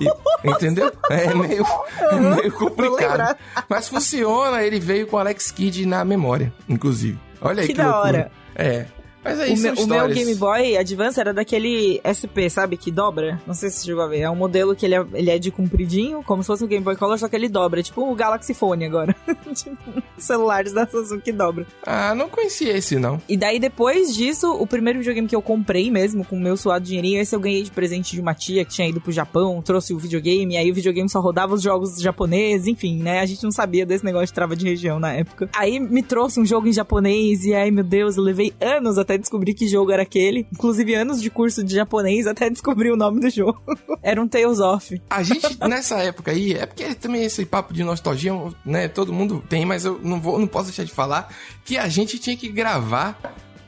e- entendeu? É meio, é meio complicado. Mas funciona, ele veio com o Alex Kidd na memória, inclusive. Olha aí Que que, da loucura. hora. É. Mas aí O são meu, o meu. Game Boy Advance era daquele SP, sabe? Que dobra. Não sei se você chegou a ver. É um modelo que ele é, ele é de compridinho, como se fosse um Game Boy Color, só que ele dobra. É tipo o Galaxy Phone agora. tipo, celulares da Samsung que dobra. Ah, não conhecia esse, não. E daí, depois disso, o primeiro videogame que eu comprei mesmo, com o meu suado dinheirinho, esse eu ganhei de presente de uma tia que tinha ido pro Japão, trouxe o videogame, e aí o videogame só rodava os jogos japoneses, enfim, né? A gente não sabia desse negócio de trava de região na época. Aí me trouxe um jogo em japonês, e aí, meu Deus, eu levei anos até descobrir que jogo era aquele. Inclusive, anos de curso de japonês até descobrir o nome do jogo. era um Tales of. A gente, nessa época aí, é porque também esse papo de nostalgia, né? Todo mundo tem, mas eu não vou, não posso deixar de falar que a gente tinha que gravar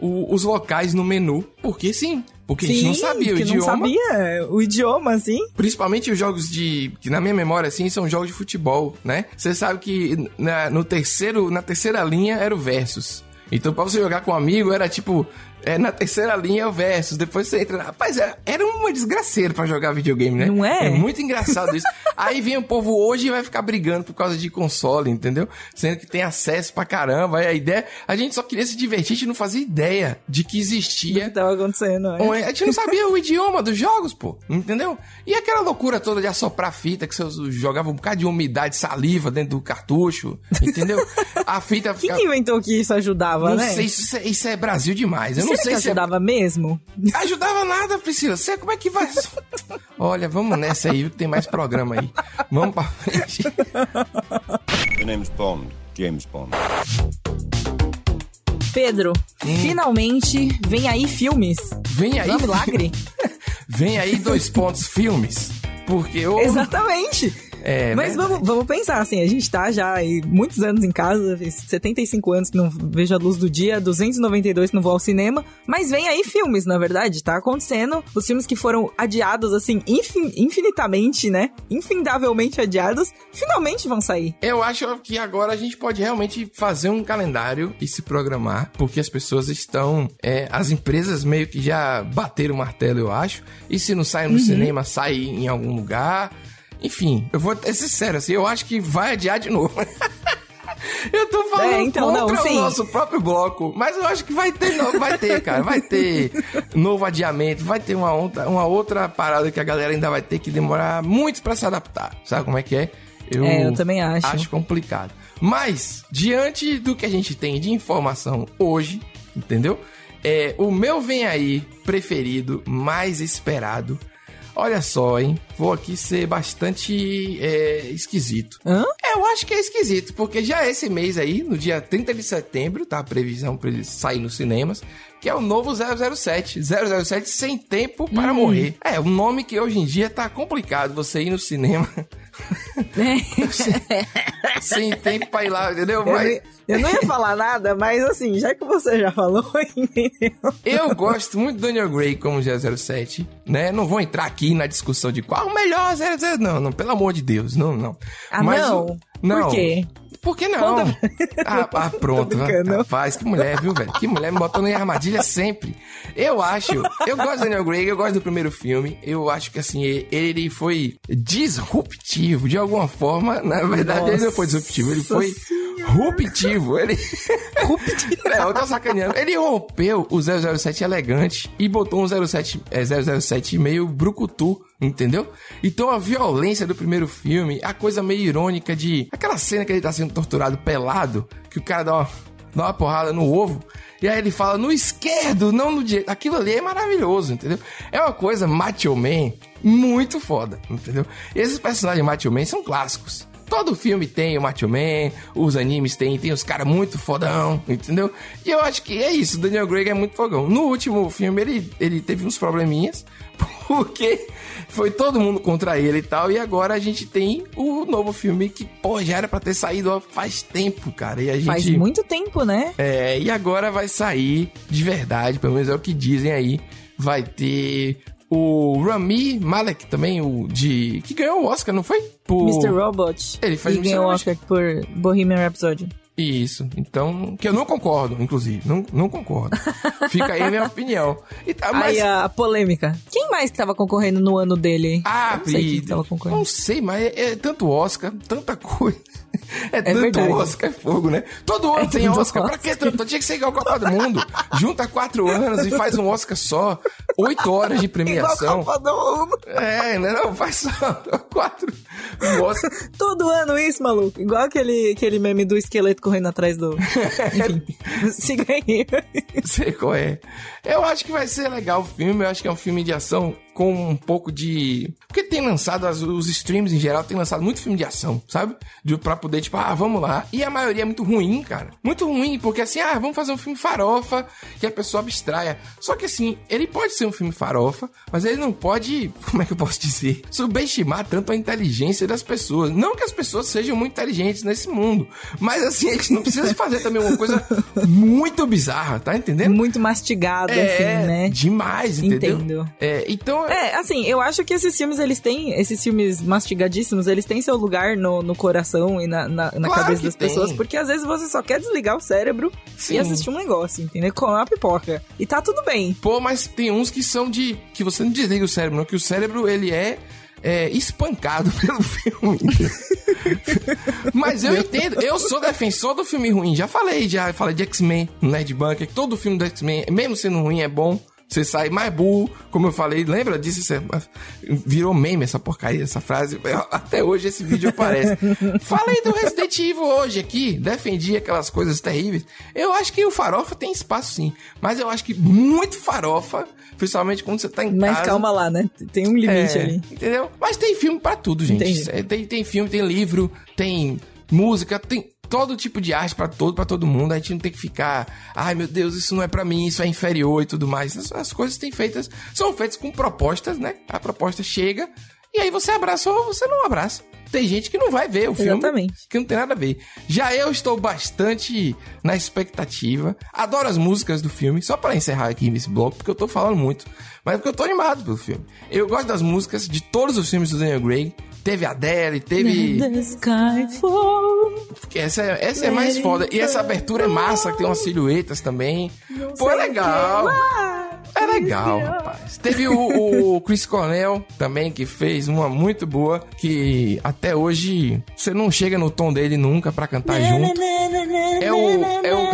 o- os locais no menu, porque sim. Porque a gente não sabia o idioma. não sabia o idioma, assim. Principalmente os jogos de. que na minha memória, assim, são jogos de futebol, né? Você sabe que na, no terceiro, na terceira linha era o Versus. Então, pra você jogar com um amigo, era tipo. É, na terceira linha é o Versus. Depois você entra. Rapaz, era, era uma desgraceira pra jogar videogame, né? Não é? É muito engraçado isso. Aí vem o povo hoje e vai ficar brigando por causa de console, entendeu? Sendo que tem acesso pra caramba. Aí a ideia. A gente só queria se divertir, a gente não fazia ideia de que O que existia tava acontecendo, né? É, A gente não sabia o idioma dos jogos, pô. Entendeu? E aquela loucura toda de assoprar fita, que você jogava um bocado de umidade, saliva dentro do cartucho. Entendeu? A fita Quem ficava. que inventou que isso ajudava, Não né? sei, isso, é- isso é Brasil demais. Eu não sei que se ajudava mesmo? é... ajudava nada, Priscila. Você como é que vai? Olha, vamos nessa aí, que tem mais programa aí. Vamos pra frente. The name's Bond, James Bond. Pedro, Hum. finalmente vem aí filmes. Vem aí. É um milagre? Vem aí dois pontos filmes. Porque o. Exatamente. É, Mas verdade. vamos, vamos pensar, assim, a gente tá já aí muitos anos em casa, fiz 75 anos que não vejo a luz do dia, 292 que não vou ao cinema, mas vem aí filmes, na verdade, tá acontecendo. Os filmes que foram adiados, assim, infin- infinitamente, né? Infindavelmente adiados, finalmente vão sair. Eu acho que agora a gente pode realmente fazer um calendário e se programar, porque as pessoas estão. é, as empresas meio que já bateram o martelo, eu acho. E se não sai no Uhum. cinema, sai em algum lugar. Enfim, eu vou ser sincero, assim, eu acho que vai adiar de novo. Eu tô falando É, então, não, contra sim. o nosso próprio bloco, mas eu acho que vai ter, não, vai ter, cara, vai ter novo adiamento, vai ter uma outra, uma outra parada que a galera ainda vai ter que demorar muito pra se adaptar. Sabe como é que é? É, eu também acho. Acho complicado. Mas, diante do que a gente tem de informação hoje, entendeu? É, o meu vem aí preferido, mais esperado. Olha só, hein? Vou aqui ser bastante é, esquisito. Hã? É, eu acho que é esquisito, porque já esse mês aí, no dia 30 de setembro, tá a previsão pra ele sair nos cinemas, que é o novo 007. 007 sem tempo para Hum. morrer. É, um nome que hoje em dia tá complicado você ir no cinema sem tempo pra ir lá, entendeu? Eu, Mas eu não ia falar nada, mas assim, já que você já falou, entendeu? eu gosto muito do Daniel Gray como 007, né? Não vou entrar aqui na discussão de qual o melhor 007, não, não, pelo amor de Deus, não, não. Ah, Mas não? o- não. Por quê? Por que não? Ah, ah, pronto. Brincando. Rapaz, que mulher, viu, velho? Que mulher me botando em armadilha sempre. Eu acho, eu gosto do Daniel Craig, eu gosto do primeiro filme. Eu acho que, assim, ele foi disruptivo de alguma forma. Na verdade, ele não foi disruptivo, ele foi ruptivo. Ele... É, eu tô sacaneando. Ele rompeu o 007 elegante e botou um 07, é, 007 meio brucutu, entendeu? Então a violência do primeiro filme, a coisa meio irônica de... Aquela cena que ele tá sendo torturado pelado, que o cara dá uma, dá uma porrada no ovo... E aí ele fala no esquerdo, não no direito. Aquilo ali é maravilhoso, entendeu? É uma coisa macho man muito foda, entendeu? Esses personagens macho man são clássicos. Todo filme tem o Macho Man, os animes tem, tem os caras muito fodão, entendeu? E eu acho que é isso, o Daniel Craig é muito fogão. No último filme ele, ele teve uns probleminhas, Porque foi todo mundo contra ele e tal. E agora a gente tem o novo filme que, pô, já era pra ter saído ó, faz tempo, cara. E a gente. Faz muito tempo, né? É, e agora vai sair de verdade, pelo menos é o que dizem aí. Vai ter o Rami Malek também, o de. que ganhou o Oscar, não foi? Por... Mr. Robot. Ele faz e ganhou o. Oscar por Bohemian Rhapsody. Isso, então, que eu não concordo, inclusive, não, não concordo. Fica aí a minha opinião. E tá, mas, Aí a polêmica. Quem mais que tava concorrendo no ano dele? ah, Eu não sei quem Pri, tava concorrendo. não sei, mas é, é tanto Oscar, tanta coisa. É, tanto verdade. Oscar, é fogo, né? Todo ano É tem tanto Oscar. Pra Oscar. que tanto? Tinha que ser igual a Copa do Mundo. Junta quatro anos e faz um Oscar só. Oito horas de premiação. É, não, não, faz só quatro. Um Oscar. Todo ano isso, maluco. Igual aquele, aquele meme do esqueleto correndo atrás do. Enfim. Siga aí. sei qual é. Eu acho que vai ser legal o filme. Eu acho que é um filme de ação com um pouco de. Porque tem lançado, as- os streams em geral, tem lançado muito filme de ação, sabe? De, pra poder, tipo, ah, vamos lá. E a maioria é muito ruim, cara. Muito ruim, porque assim, ah, vamos fazer um filme farofa que a pessoa abstraia. Só que assim, ele pode ser um filme farofa, mas ele não pode, como é que eu posso dizer? Subestimar tanto a inteligência das pessoas. Não que as pessoas sejam muito inteligentes nesse mundo, mas assim, a gente não precisa fazer também uma coisa muito bizarra, tá entendendo? Muito mastigado, assim, né? demais, entendeu? Entendo. É, então, É, assim, eu acho que esses filmes, eles têm, esses filmes mastigadíssimos, eles têm seu lugar no, no coração e na, na, na Claro cabeça das tem. pessoas, porque às vezes você só quer desligar o cérebro Sim. e assistir um negócio, entendeu? Comer uma pipoca. E tá tudo bem. pô, mas tem uns que são de. que você não desliga o cérebro, não, que o cérebro ele é. é, espancado pelo filme. Mas eu entendo, eu sou defensor do filme ruim. Já falei, já falei de X-Men no Nerd Bunker. que Todo filme do X-Men, mesmo sendo ruim, é bom. Você sai mais burro, como eu falei, lembra disso? Você- virou meme essa porcaria, essa frase. Até hoje esse vídeo aparece. Falei do Resident Evil hoje aqui, defendi aquelas coisas terríveis. Eu acho que o farofa tem espaço sim, mas eu acho que muito farofa, principalmente quando você tá em Mas casa. calma lá, né? Tem um limite É, ali. Entendeu? Mas tem filme pra tudo, gente. Entendi. É, Tem, tem filme, tem livro, tem música, tem todo tipo de arte pra todo, para todo mundo. A gente não tem que ficar, ai meu Deus, isso não é pra mim, isso é inferior e tudo mais. As, as coisas têm feitas, são feitas com propostas, né? A proposta chega e aí você abraça ou você não abraça. Tem gente que não vai ver o filme. Exatamente. Que não tem nada a ver. Já eu estou bastante na expectativa. Adoro as músicas do filme. Só para encerrar aqui esse bloco, porque eu tô falando muito. Mas porque eu tô animado pelo filme. Eu gosto das músicas de todos os filmes do Daniel Craig. Teve Adele, teve. Essa, é- essa é mais foda. E essa abertura é massa, que tem umas silhuetas também. Pô, é legal. É legal, rapaz. Teve o, o Chris Cornell também, que fez uma muito boa, que até hoje você não chega no tom dele nunca pra cantar junto. É o. É o.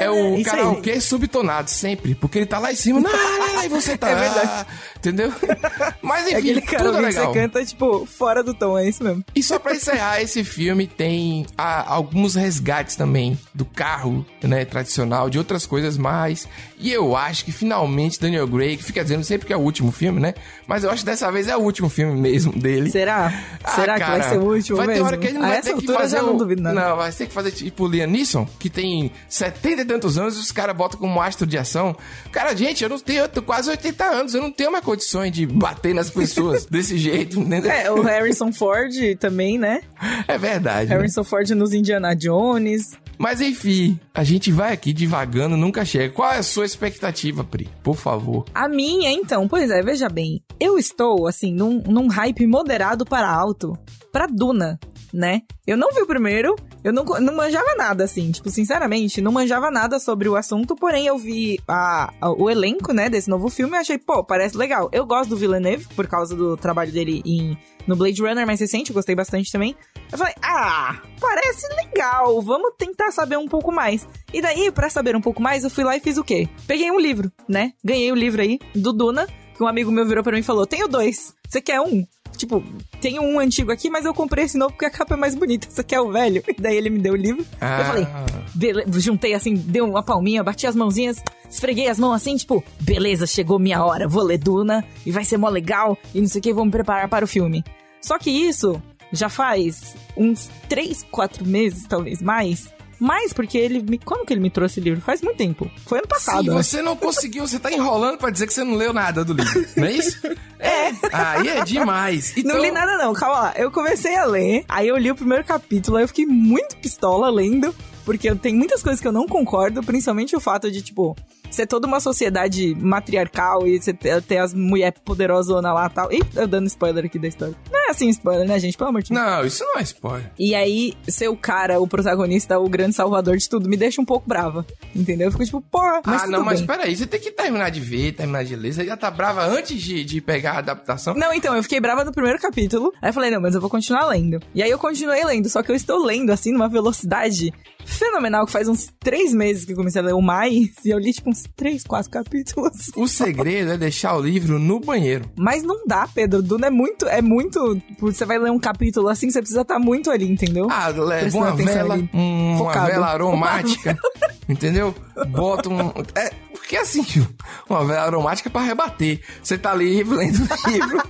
É o Isso aí. karaokê subtonado, sempre. Porque ele tá lá em cima, lá, lá, lá, e você tá É lá. verdade. Entendeu? Mas É enfim, tudo é que legal. você canta, tipo, fora do tom, é isso mesmo. E só pra encerrar, esse filme tem ah, alguns resgates também do carro, né, tradicional, de outras coisas mais. E eu acho que finalmente Daniel Craig, fica dizendo sempre que é o último filme, né? Mas eu acho que dessa vez é o último filme mesmo dele. Será? Ah, Será que vai cara, ser o último vai mesmo? ter hora que ele não A vai ter que fazer não duvido nada. Não, vai ter que fazer tipo o Liam Neeson, que tem 70 e tantos anos e os caras botam como astro de ação. Cara, gente, eu não tenho, eu tô quase 80 anos, eu não tenho mais condições de bater nas pessoas desse jeito, entendeu? É, o Harrison Ford também, né? É verdade. né? Harrison Ford nos Indiana Jones. Mas enfim, a gente vai aqui devagando, nunca chega. Qual é a sua expectativa, Pri? Por favor. A minha, então, pois é, veja bem. Eu estou, assim, num, num hype moderado para alto pra Duna, né? Eu não vi o primeiro, eu não, não manjava nada, assim, tipo, sinceramente, não manjava nada sobre o assunto, porém eu vi a, a- o elenco, né, desse novo filme e achei, pô, parece legal. Eu gosto do Villeneuve, por causa do trabalho dele em, no Blade Runner mais recente, eu gostei bastante também. Eu falei, ah, parece legal, vamos tentar saber um pouco mais. E daí, pra saber um pouco mais, eu fui lá e fiz o quê? Peguei um livro, né? Ganhei o livro aí, do Duna, que um amigo meu virou pra mim e falou, tenho dois, você quer um? Tipo, tenho um antigo aqui, mas eu comprei esse novo porque a capa é mais bonita. Você quer o velho? E daí ele me deu o livro. Ah. Eu falei, bele- juntei assim, dei uma palminha, bati as mãozinhas, esfreguei as mãos assim, tipo, beleza, chegou minha hora, vou ler Duna e vai ser mó legal e não sei o que, vou me preparar para o filme. Só que isso já faz uns 3, 4 meses, talvez mais, Mas porque ele me. Quando que ele me trouxe esse livro? Faz muito tempo. Foi ano passado. Se acho. você não conseguiu, você tá enrolando pra dizer que você não leu nada do livro, não é isso? É. Aí é demais. Então, Não li nada, não. Calma lá. Eu comecei a ler, aí eu li o primeiro capítulo, aí eu fiquei muito pistola lendo, porque tenho muitas coisas que eu não concordo, principalmente o fato de, tipo, ser toda uma sociedade matriarcal e você ter, ter as mulheres poderosas lá e tal. Ih, eu dando spoiler aqui da história. Não é assim spoiler, né, gente? Pelo amor de Deus. Não, isso não é spoiler. E aí, ser o cara, o protagonista, o grande salvador de tudo, me deixa um pouco brava. Entendeu? Eu fico tipo, porra, mas ah, não, mas bem. peraí, você tem que terminar de ver, terminar de ler. Você já tá brava antes de, de pegar a adaptação? Não, então, eu fiquei brava no primeiro capítulo. Aí eu falei, não, mas eu vou continuar lendo. E aí eu continuei lendo, só que eu estou lendo, assim, numa velocidade fenomenal, que faz uns três meses que eu comecei a ler o mais. E eu li, tipo, uns três, quatro capítulos. O segredo é deixar o livro no banheiro. Mas não dá, Pedro. Duna é muito, é muito... Você vai ler um capítulo assim, você precisa estar muito ali, entendeu? Ah, leva uma vela, um- uma vela aromática, entendeu? Bota um... É, porque assim, uma vela aromática é pra rebater. Você tá ali lendo o livro.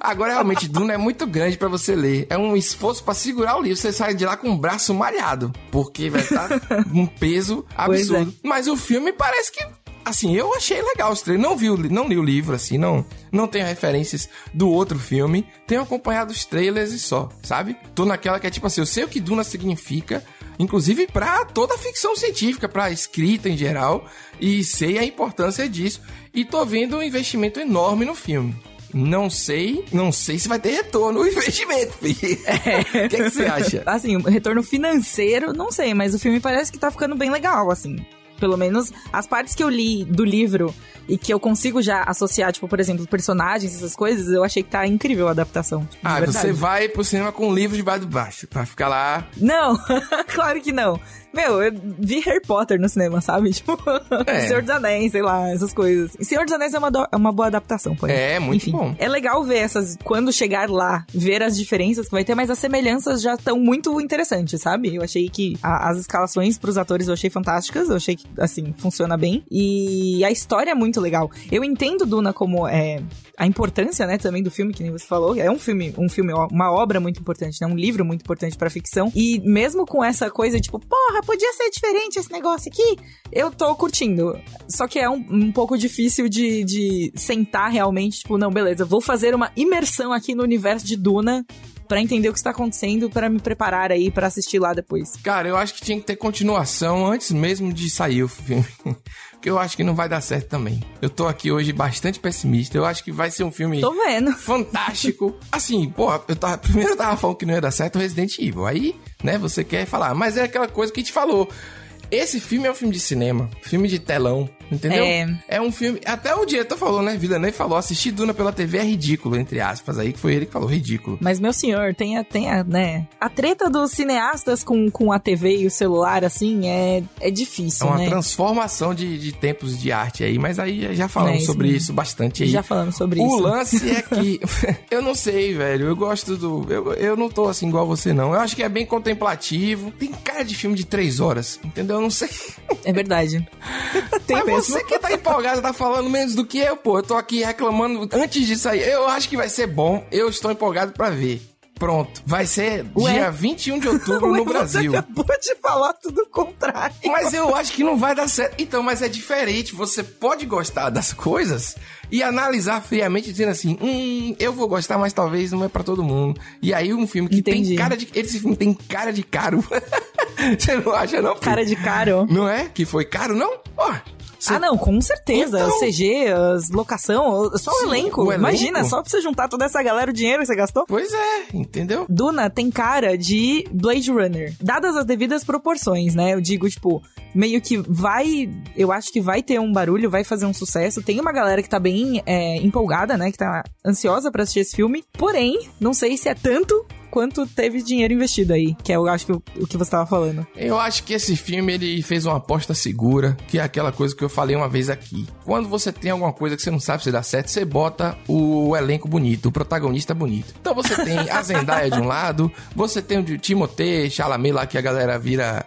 Agora, realmente, Duna é muito grande pra você ler. É um esforço pra segurar o livro. Você sai de lá com o braço malhado. Porque vai estar um peso Pois é. absurdo. Mas o filme parece que... Assim, eu achei legal os trailers. Não, vi não li o livro, assim, não, não tenho referências do outro filme. Tenho acompanhado os trailers e só, sabe? Tô naquela que é tipo assim, eu sei o que Duna significa, inclusive pra toda a ficção científica, pra escrita em geral, e sei a importância disso. E tô vendo um investimento enorme no filme. Não sei, não sei se vai ter retorno o investimento, filho. O que, é que você acha? Assim, retorno financeiro, não sei, mas o filme parece que tá ficando bem legal, assim. Pelo menos as partes que eu li do livro e que eu consigo já associar, tipo, por exemplo, personagens, essas coisas, eu achei que tá incrível a adaptação. tipo, Ah, você vai pro cinema com um livro debaixo do baixo, pra ficar lá Não, claro que não. Meu, eu vi Harry Potter no cinema, sabe? Tipo, É. Senhor dos Anéis, sei lá, essas coisas. E Senhor dos Anéis é uma, do- é uma boa adaptação, pô. É, muito Enfim, bom. É legal ver essas. Quando chegar lá, ver as diferenças que vai ter, mas as semelhanças já estão muito interessantes, sabe? Eu achei que a- as escalações pros atores eu achei fantásticas, eu achei que, assim, funciona bem. E a história é muito legal. Eu entendo Duna como é, a importância, né, também do filme, que nem você falou. É um filme, um filme, uma obra muito importante, né? Um livro muito importante pra ficção. E mesmo com essa coisa, tipo, porra, podia ser diferente esse negócio aqui, eu tô curtindo. Só que é um, um pouco difícil de, de sentar realmente, tipo, não, beleza, vou fazer uma imersão aqui no universo de Duna pra entender o que está acontecendo, pra me preparar aí pra assistir lá depois. Cara, eu acho que tinha que ter continuação antes mesmo de sair o filme. Porque eu acho que não vai dar certo também. Eu tô aqui hoje bastante pessimista. Eu acho que vai ser um filme Tô vendo. fantástico. Assim, porra, eu tava, primeiro eu tava falando que não ia dar certo o Resident Evil. Aí, né, você quer falar. Mas é aquela coisa que a gente falou. Esse filme é um filme de cinema, filme de telão, entendeu? É. um filme. Até o diretor falou, né? Villeneuve falou: assistir Duna pela TV é ridículo, entre aspas, aí que foi ele que falou ridículo. Mas, meu senhor, tem a, tem a, né? A treta dos cineastas com, com a TV e o celular, assim, é, é É difícil, uma né? transformação de, de tempos de arte aí, mas aí já falamos É sobre mesmo. isso bastante aí. Já falamos sobre o isso. lance é que. eu não sei, velho. Eu gosto do. Eu, eu não tô assim igual você, não. Eu acho que é bem contemplativo. Tem cara de filme de três horas, entendeu? Eu não sei. É verdade. tem Mas mesmo. você que tá empolgado, tá falando menos do que eu, pô. Eu tô aqui reclamando antes disso aí. Eu acho que vai ser bom. Eu estou empolgado pra ver. Pronto. Vai ser Ué? dia 21 de outubro no Ué, Brasil. Você acabou de falar tudo o contrário. Mas eu acho que não vai dar certo. Então, mas é diferente. Você pode gostar das coisas e analisar friamente, dizendo assim: hum, eu vou gostar, mas talvez não é pra todo mundo. E aí, um filme que Entendi. tem cara de. Esse filme tem cara de caro. Você não acha, não? filho? Cara de caro. Não é? Que foi caro, não? Ó. Ah, não, com certeza. Então- CG, as locação, só o Sim, elenco. o elenco. Imagina, só pra você juntar toda essa galera, o dinheiro que você gastou. Pois é, entendeu? Duna tem cara de Blade Runner. Dadas as devidas proporções, né? Eu digo, tipo, meio que vai. Eu acho que vai ter um barulho, vai fazer um sucesso. Tem uma galera que tá bem é, empolgada, né? Que tá ansiosa pra assistir esse filme. Porém, não sei se é tanto quanto teve dinheiro investido aí. Que é, eu acho que o, o que você tava falando. Eu acho que esse filme ele fez uma aposta segura, que é aquela coisa que eu falei uma vez aqui. Quando você tem alguma coisa que você não sabe se dá certo, você bota o elenco bonito, o protagonista bonito. Então você tem a Zendaya de um lado, você tem o Timothée Chalamet lá que a galera vira.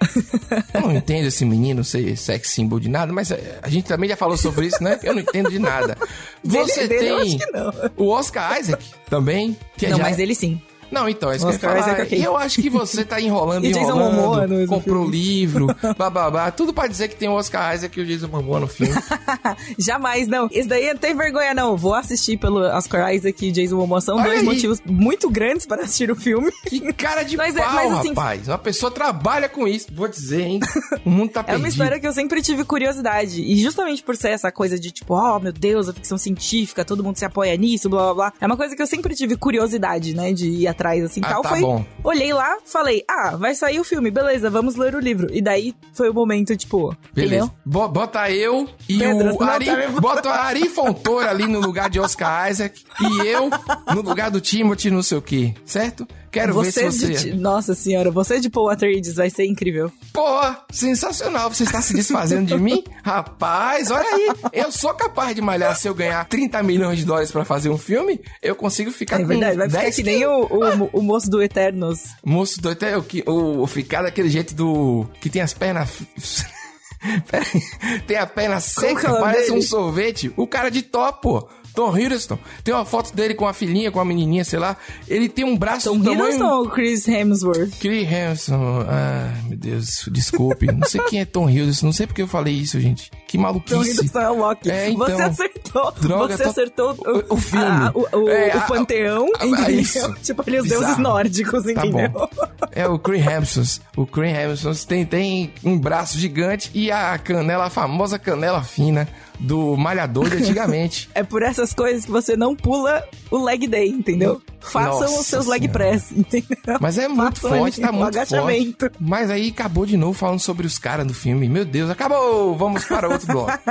Eu não entendo esse menino ser sex symbol de nada, mas é, a gente também já falou sobre isso, né? Eu não entendo de nada. Você Dele- dele tem não. o Oscar Isaac também, que é não, já- mas ele sim. Não, então, é isso Oscar que eu ia Isaac, falar. ok. E eu acho que você tá enrolando, E Jason enrolando, Momoa no comprou filme. livro, bababá, tudo pra dizer que tem o Oscar Isaac e o Jason Momoa no filme. Jamais, não. Isso daí não tem vergonha, não. Vou assistir pelo Oscar Isaac e Jason Momoa. São Olha dois aí. motivos muito grandes para assistir o filme. Que cara de Mas é- pau, mas assim- rapaz. Uma pessoa trabalha com isso. Vou dizer, hein? O mundo tá É perdido. uma história que eu sempre tive curiosidade. E justamente por ser essa coisa de tipo, oh meu Deus, a ficção científica, todo mundo se apoia nisso, blá blá blá. É uma coisa que eu sempre tive curiosidade, né? De ir atrás assim Ah, tal. tá foi. bom. Olhei lá, falei, ah, vai sair o filme, beleza, vamos ler o livro. E daí foi o momento, tipo, Beleza. entendeu? Bota eu e Pedro, o não, Ari. botando. Bota a Ari Fontoura ali no lugar de Oscar Isaac. E eu no lugar do Timothy, não sei o quê. Certo? Quero Você, ver se você. de, Nossa senhora, você de Paul Atreides vai ser incrível. Pô, sensacional. Você está se desfazendo de mim? Rapaz, olha aí. Eu sou capaz de malhar se eu ganhar 30 milhões de dólares pra fazer um filme. Eu consigo ficar É com verdade, vai ficar 10 que nem o, o, o moço do Eternos. Moço doido, é o, o, ficar daquele jeito do. que tem as pernas. Pera aí. tem a perna seca, é parece dele? um sorvete. O cara de top, pô. Tom Hiddleston. Tem uma foto dele com a filhinha, com a menininha, sei lá. Ele tem um braço Tom do tamanho... Hiddleston ou Chris Hemsworth? Chris Hemsworth. Ah, meu Deus, desculpe. Não sei quem é Tom Hiddleston. Não sei porque eu falei isso, gente. Que Tom maluquice. Hiddleston é o Loki. É, então. Você acertou. Droga, você tô- acertou o- o filme. a- o, o- É, o panteão, a- entendeu? Tipo, ali os deuses nórdicos, Tá entendeu? bom. É o Chris Hemsworth. O Chris Hemsworth tem, tem um braço gigante e a canela, a famosa canela fina do malhador de antigamente. É por essas coisas que você não pula o leg day, entendeu? Façam Nossa os seus leg Senhora. press, entendeu? Mas é muito Façam forte, tá muito agachamento. forte. Mas aí acabou de novo falando sobre os caras do filme. Meu Deus, acabou! Vamos para outro bloco.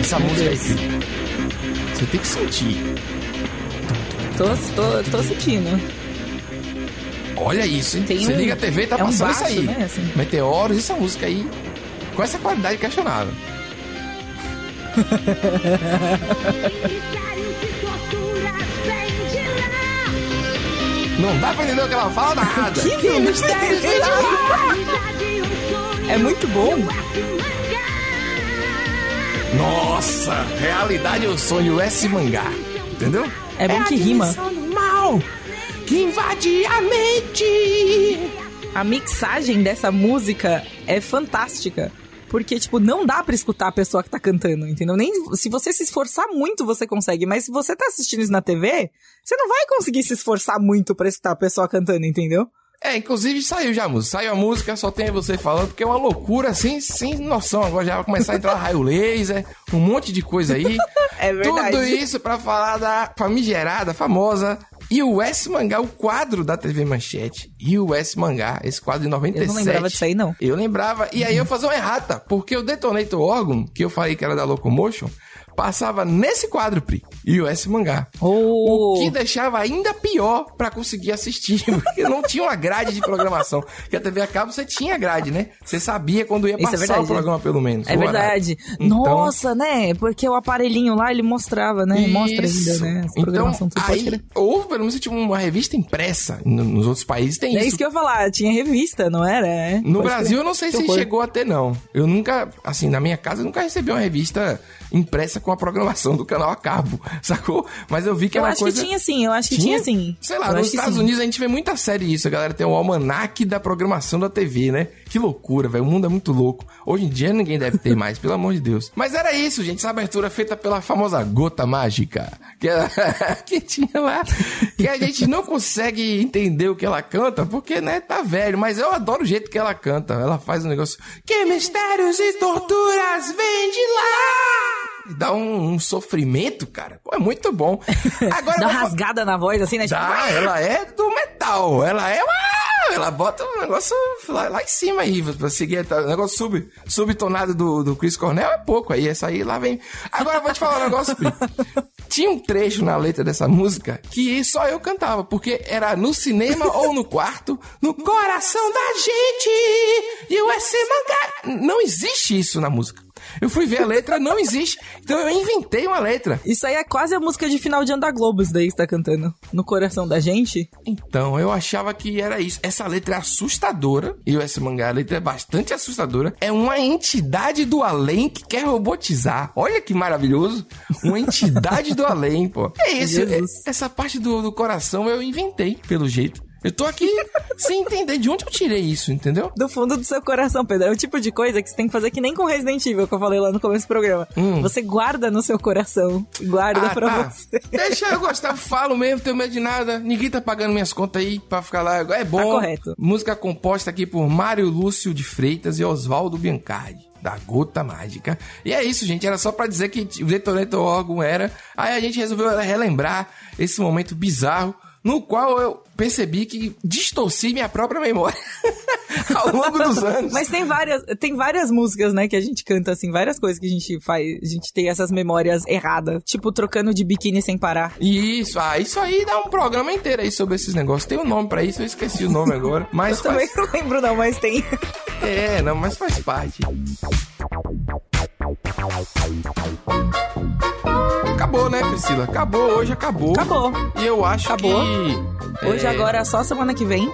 Essa música aí, você tem que sentir. Tô, tô, tô sentindo. Olha isso, hein? Tem Você um- liga a TV, tá é um passando baixo, isso aí. né, assim. Meteoros, essa música aí. Com essa qualidade questionável. Não dá pra entender o que ela fala nada. Que mistério! É muito bom. Nossa, realidade é o sonho S mangá. Entendeu? É bom que a rima. mal que invade a mente. A mixagem dessa música é fantástica. Porque, tipo, não dá pra escutar a pessoa que tá cantando, entendeu? Nem se você se esforçar muito, você consegue. Mas se você tá assistindo isso na TV, você não vai conseguir se esforçar muito pra escutar a pessoa cantando, entendeu? É, inclusive saiu já a música. Saiu a música, só tem você falando, porque é uma loucura sem, sem noção. Agora já vai começar a entrar raio laser, um monte de coisa aí. É verdade. Tudo isso pra falar da famigerada, famosa US Mangá, o quadro da TV Manchete. US Mangá, esse quadro de 97. Eu não lembrava disso aí, não. Eu lembrava. E aí eu fazia uma errata, porque o Detonator Orgon, que eu falei que era da Locomotion, passava nesse quadro, Pri. US Mangá. Oh. O que deixava ainda pior pra conseguir assistir, porque não tinha uma grade de programação. Porque a TV a cabo você tinha grade, né? Você sabia quando ia Isso é passar verdade. o programa, pelo menos. É verdade. Então- Nossa, né? Porque o aparelhinho lá, ele mostrava, né? Mostra ainda, Isso. né? Essa Então, aí, ou pelo menos tinha uma revista impressa. No- Nos outros países tem É isso. isso que eu ia falar, tinha revista, não era? É, No pode Brasil, eu não sei se chegou a ter, não. Eu nunca, assim, na minha casa, eu nunca recebi uma revista impressa com a programação do canal a cabo, sacou? Mas eu vi que Eu era uma acho coisa... que tinha sim, eu acho que tinha, sim. Sei lá, Eu nos acho Estados sim. Unidos a gente vê muita série isso. A galera tem o almanac da programação da TV, né? Que loucura, velho. O mundo é muito louco. Hoje em dia ninguém deve ter mais, pelo amor de Deus. Mas era isso, gente. Essa abertura feita pela famosa Gota Mágica. Que, ela- que tinha lá. Que a gente não consegue entender o que ela canta, porque, né, tá velho. Mas eu adoro o jeito que ela canta. Ela faz um negócio. Que mistérios e torturas vem de lá! Dá um, um sofrimento, cara. Pô, é muito bom. Agora Dá uma rasgada na voz, assim, né? Tipo, Dá, ela é do metal. Ela é uma. Ela bota um negócio lá, lá em cima aí, pra seguir. tá? O negócio sub, subtonado do, do Chris Cornell é pouco aí. Essa aí lá vem. Agora eu vou te falar um negócio, Pri. Tinha um trecho na letra dessa música que só eu cantava, porque era no cinema ou no quarto, no coração da gente. E o S mangá. Não existe isso na música. Eu fui ver a letra, não existe. Então eu inventei uma letra. Isso aí é quase a música de final de ano da Globo, isso daí que você tá cantando. No coração da gente. Então, eu achava que era isso. Essa letra é assustadora. E esse mangá, a letra é bastante assustadora. É uma entidade do além que quer robotizar. Olha que maravilhoso. Uma entidade do além, pô. É isso. é- essa parte do, do coração eu inventei, pelo jeito. Eu tô aqui sem entender de onde eu tirei isso, entendeu? Do fundo do seu coração, Pedro. É o tipo de coisa que você tem que fazer que nem com Resident Evil, que eu falei lá no começo do programa. Você guarda no seu coração. Guarda Ah, pra tá. você. Deixa eu gostar, falo mesmo, tenho medo de nada. Ninguém tá pagando minhas contas aí pra ficar lá. É bom. Tá correto. Música composta aqui por Mário Lúcio de Freitas e Oswaldo Biancardi. Da Gota Mágica. E é isso, gente. Era só pra dizer que o Detonator órgão era. Aí a gente resolveu relembrar esse momento bizarro no qual eu percebi que distorci minha própria memória ao longo dos anos. Mas tem várias, tem várias músicas, né, que a gente canta, assim, várias coisas que a gente faz, a gente tem essas memórias erradas. Tipo, trocando de biquíni sem parar. Isso, ah, isso aí dá um programa inteiro aí sobre esses negócios. Tem um nome pra isso, eu esqueci o nome agora. Mas Eu também faz... não lembro não, mas tem. É, não, mas faz parte. Acabou, né, Priscila? Acabou, hoje acabou. Acabou. E eu acho Acabou. que. Hoje é, agora é só semana que vem,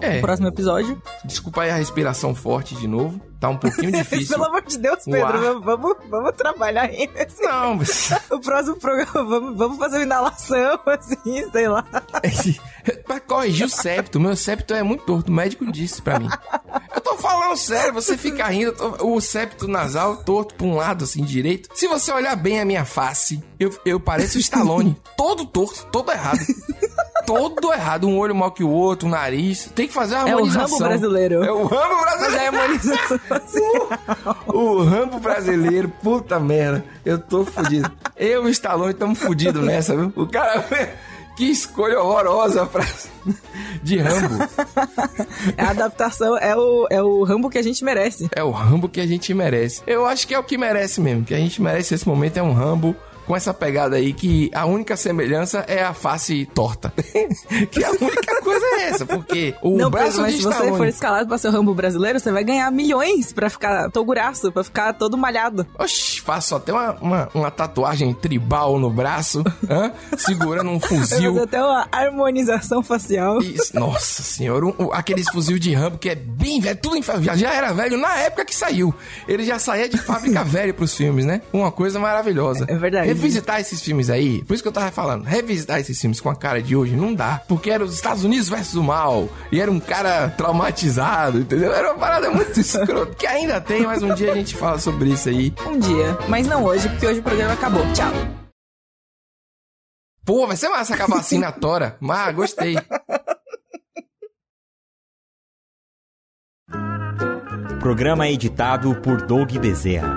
É, o próximo episódio. desculpa aí a respiração forte de novo. Tá um pouquinho difícil. Pelo amor de Deus, Pedro, vamos, vamos, trabalhar nesse... Não, mas. O próximo programa, vamos, vamos fazer uma inalação, assim, sei lá. pra corrigir o septo. Meu septo é muito torto. O médico disse pra mim. Tô falando sério, você fica rindo. tô- O septo nasal torto pra um lado, assim, direito. Se você olhar bem a minha face, eu, eu pareço o Stallone. todo torto, todo errado. Todo errado. Um olho mal que o outro, um nariz. Tem que fazer uma É o harmonização. Rambo brasileiro. É o Rambo brasileiro. é harmonização assim. O Rambo brasileiro, puta merda. Eu tô fudido. Eu e o Stallone estamos fudidos nessa, viu? O cara. Que escolha horrorosa pra... de Rambo. É a adaptação, é o, é o Rambo que a gente merece. É o Rambo que a gente merece. Eu acho que é o que merece mesmo. Que a gente merece nesse momento é um Rambo com essa pegada aí que a única semelhança é a face torta. que a única coisa é essa, porque o não, braço mas de se você Stallone... for escalado pra ser o Rambo brasileiro, você vai ganhar milhões pra ficar toguraço, pra ficar todo malhado. Oxi, faço até uma, uma, uma tatuagem tribal no braço, hã? segurando um fuzil. fazer até uma harmonização facial. Isso, nossa senhora, um- um- aqueles fuzil de Rambo que é bem velho, tudo já, já era velho na época que saiu. Ele já saía de fábrica velho pros filmes, né? Uma coisa maravilhosa. É verdade. Revisitar esses filmes aí, por isso que eu tava falando, revisitar esses filmes com a cara de hoje não dá, porque era os Estados Unidos versus o mal, e era um cara traumatizado, entendeu? Era uma parada muito escrota, que ainda tem, mas um dia a gente fala sobre isso aí. Um dia. Mas não hoje, porque hoje o programa acabou. Tchau. Pô, vai ser massa acabar assim na tora, mas gostei. Programa editado por Doug Bezerra.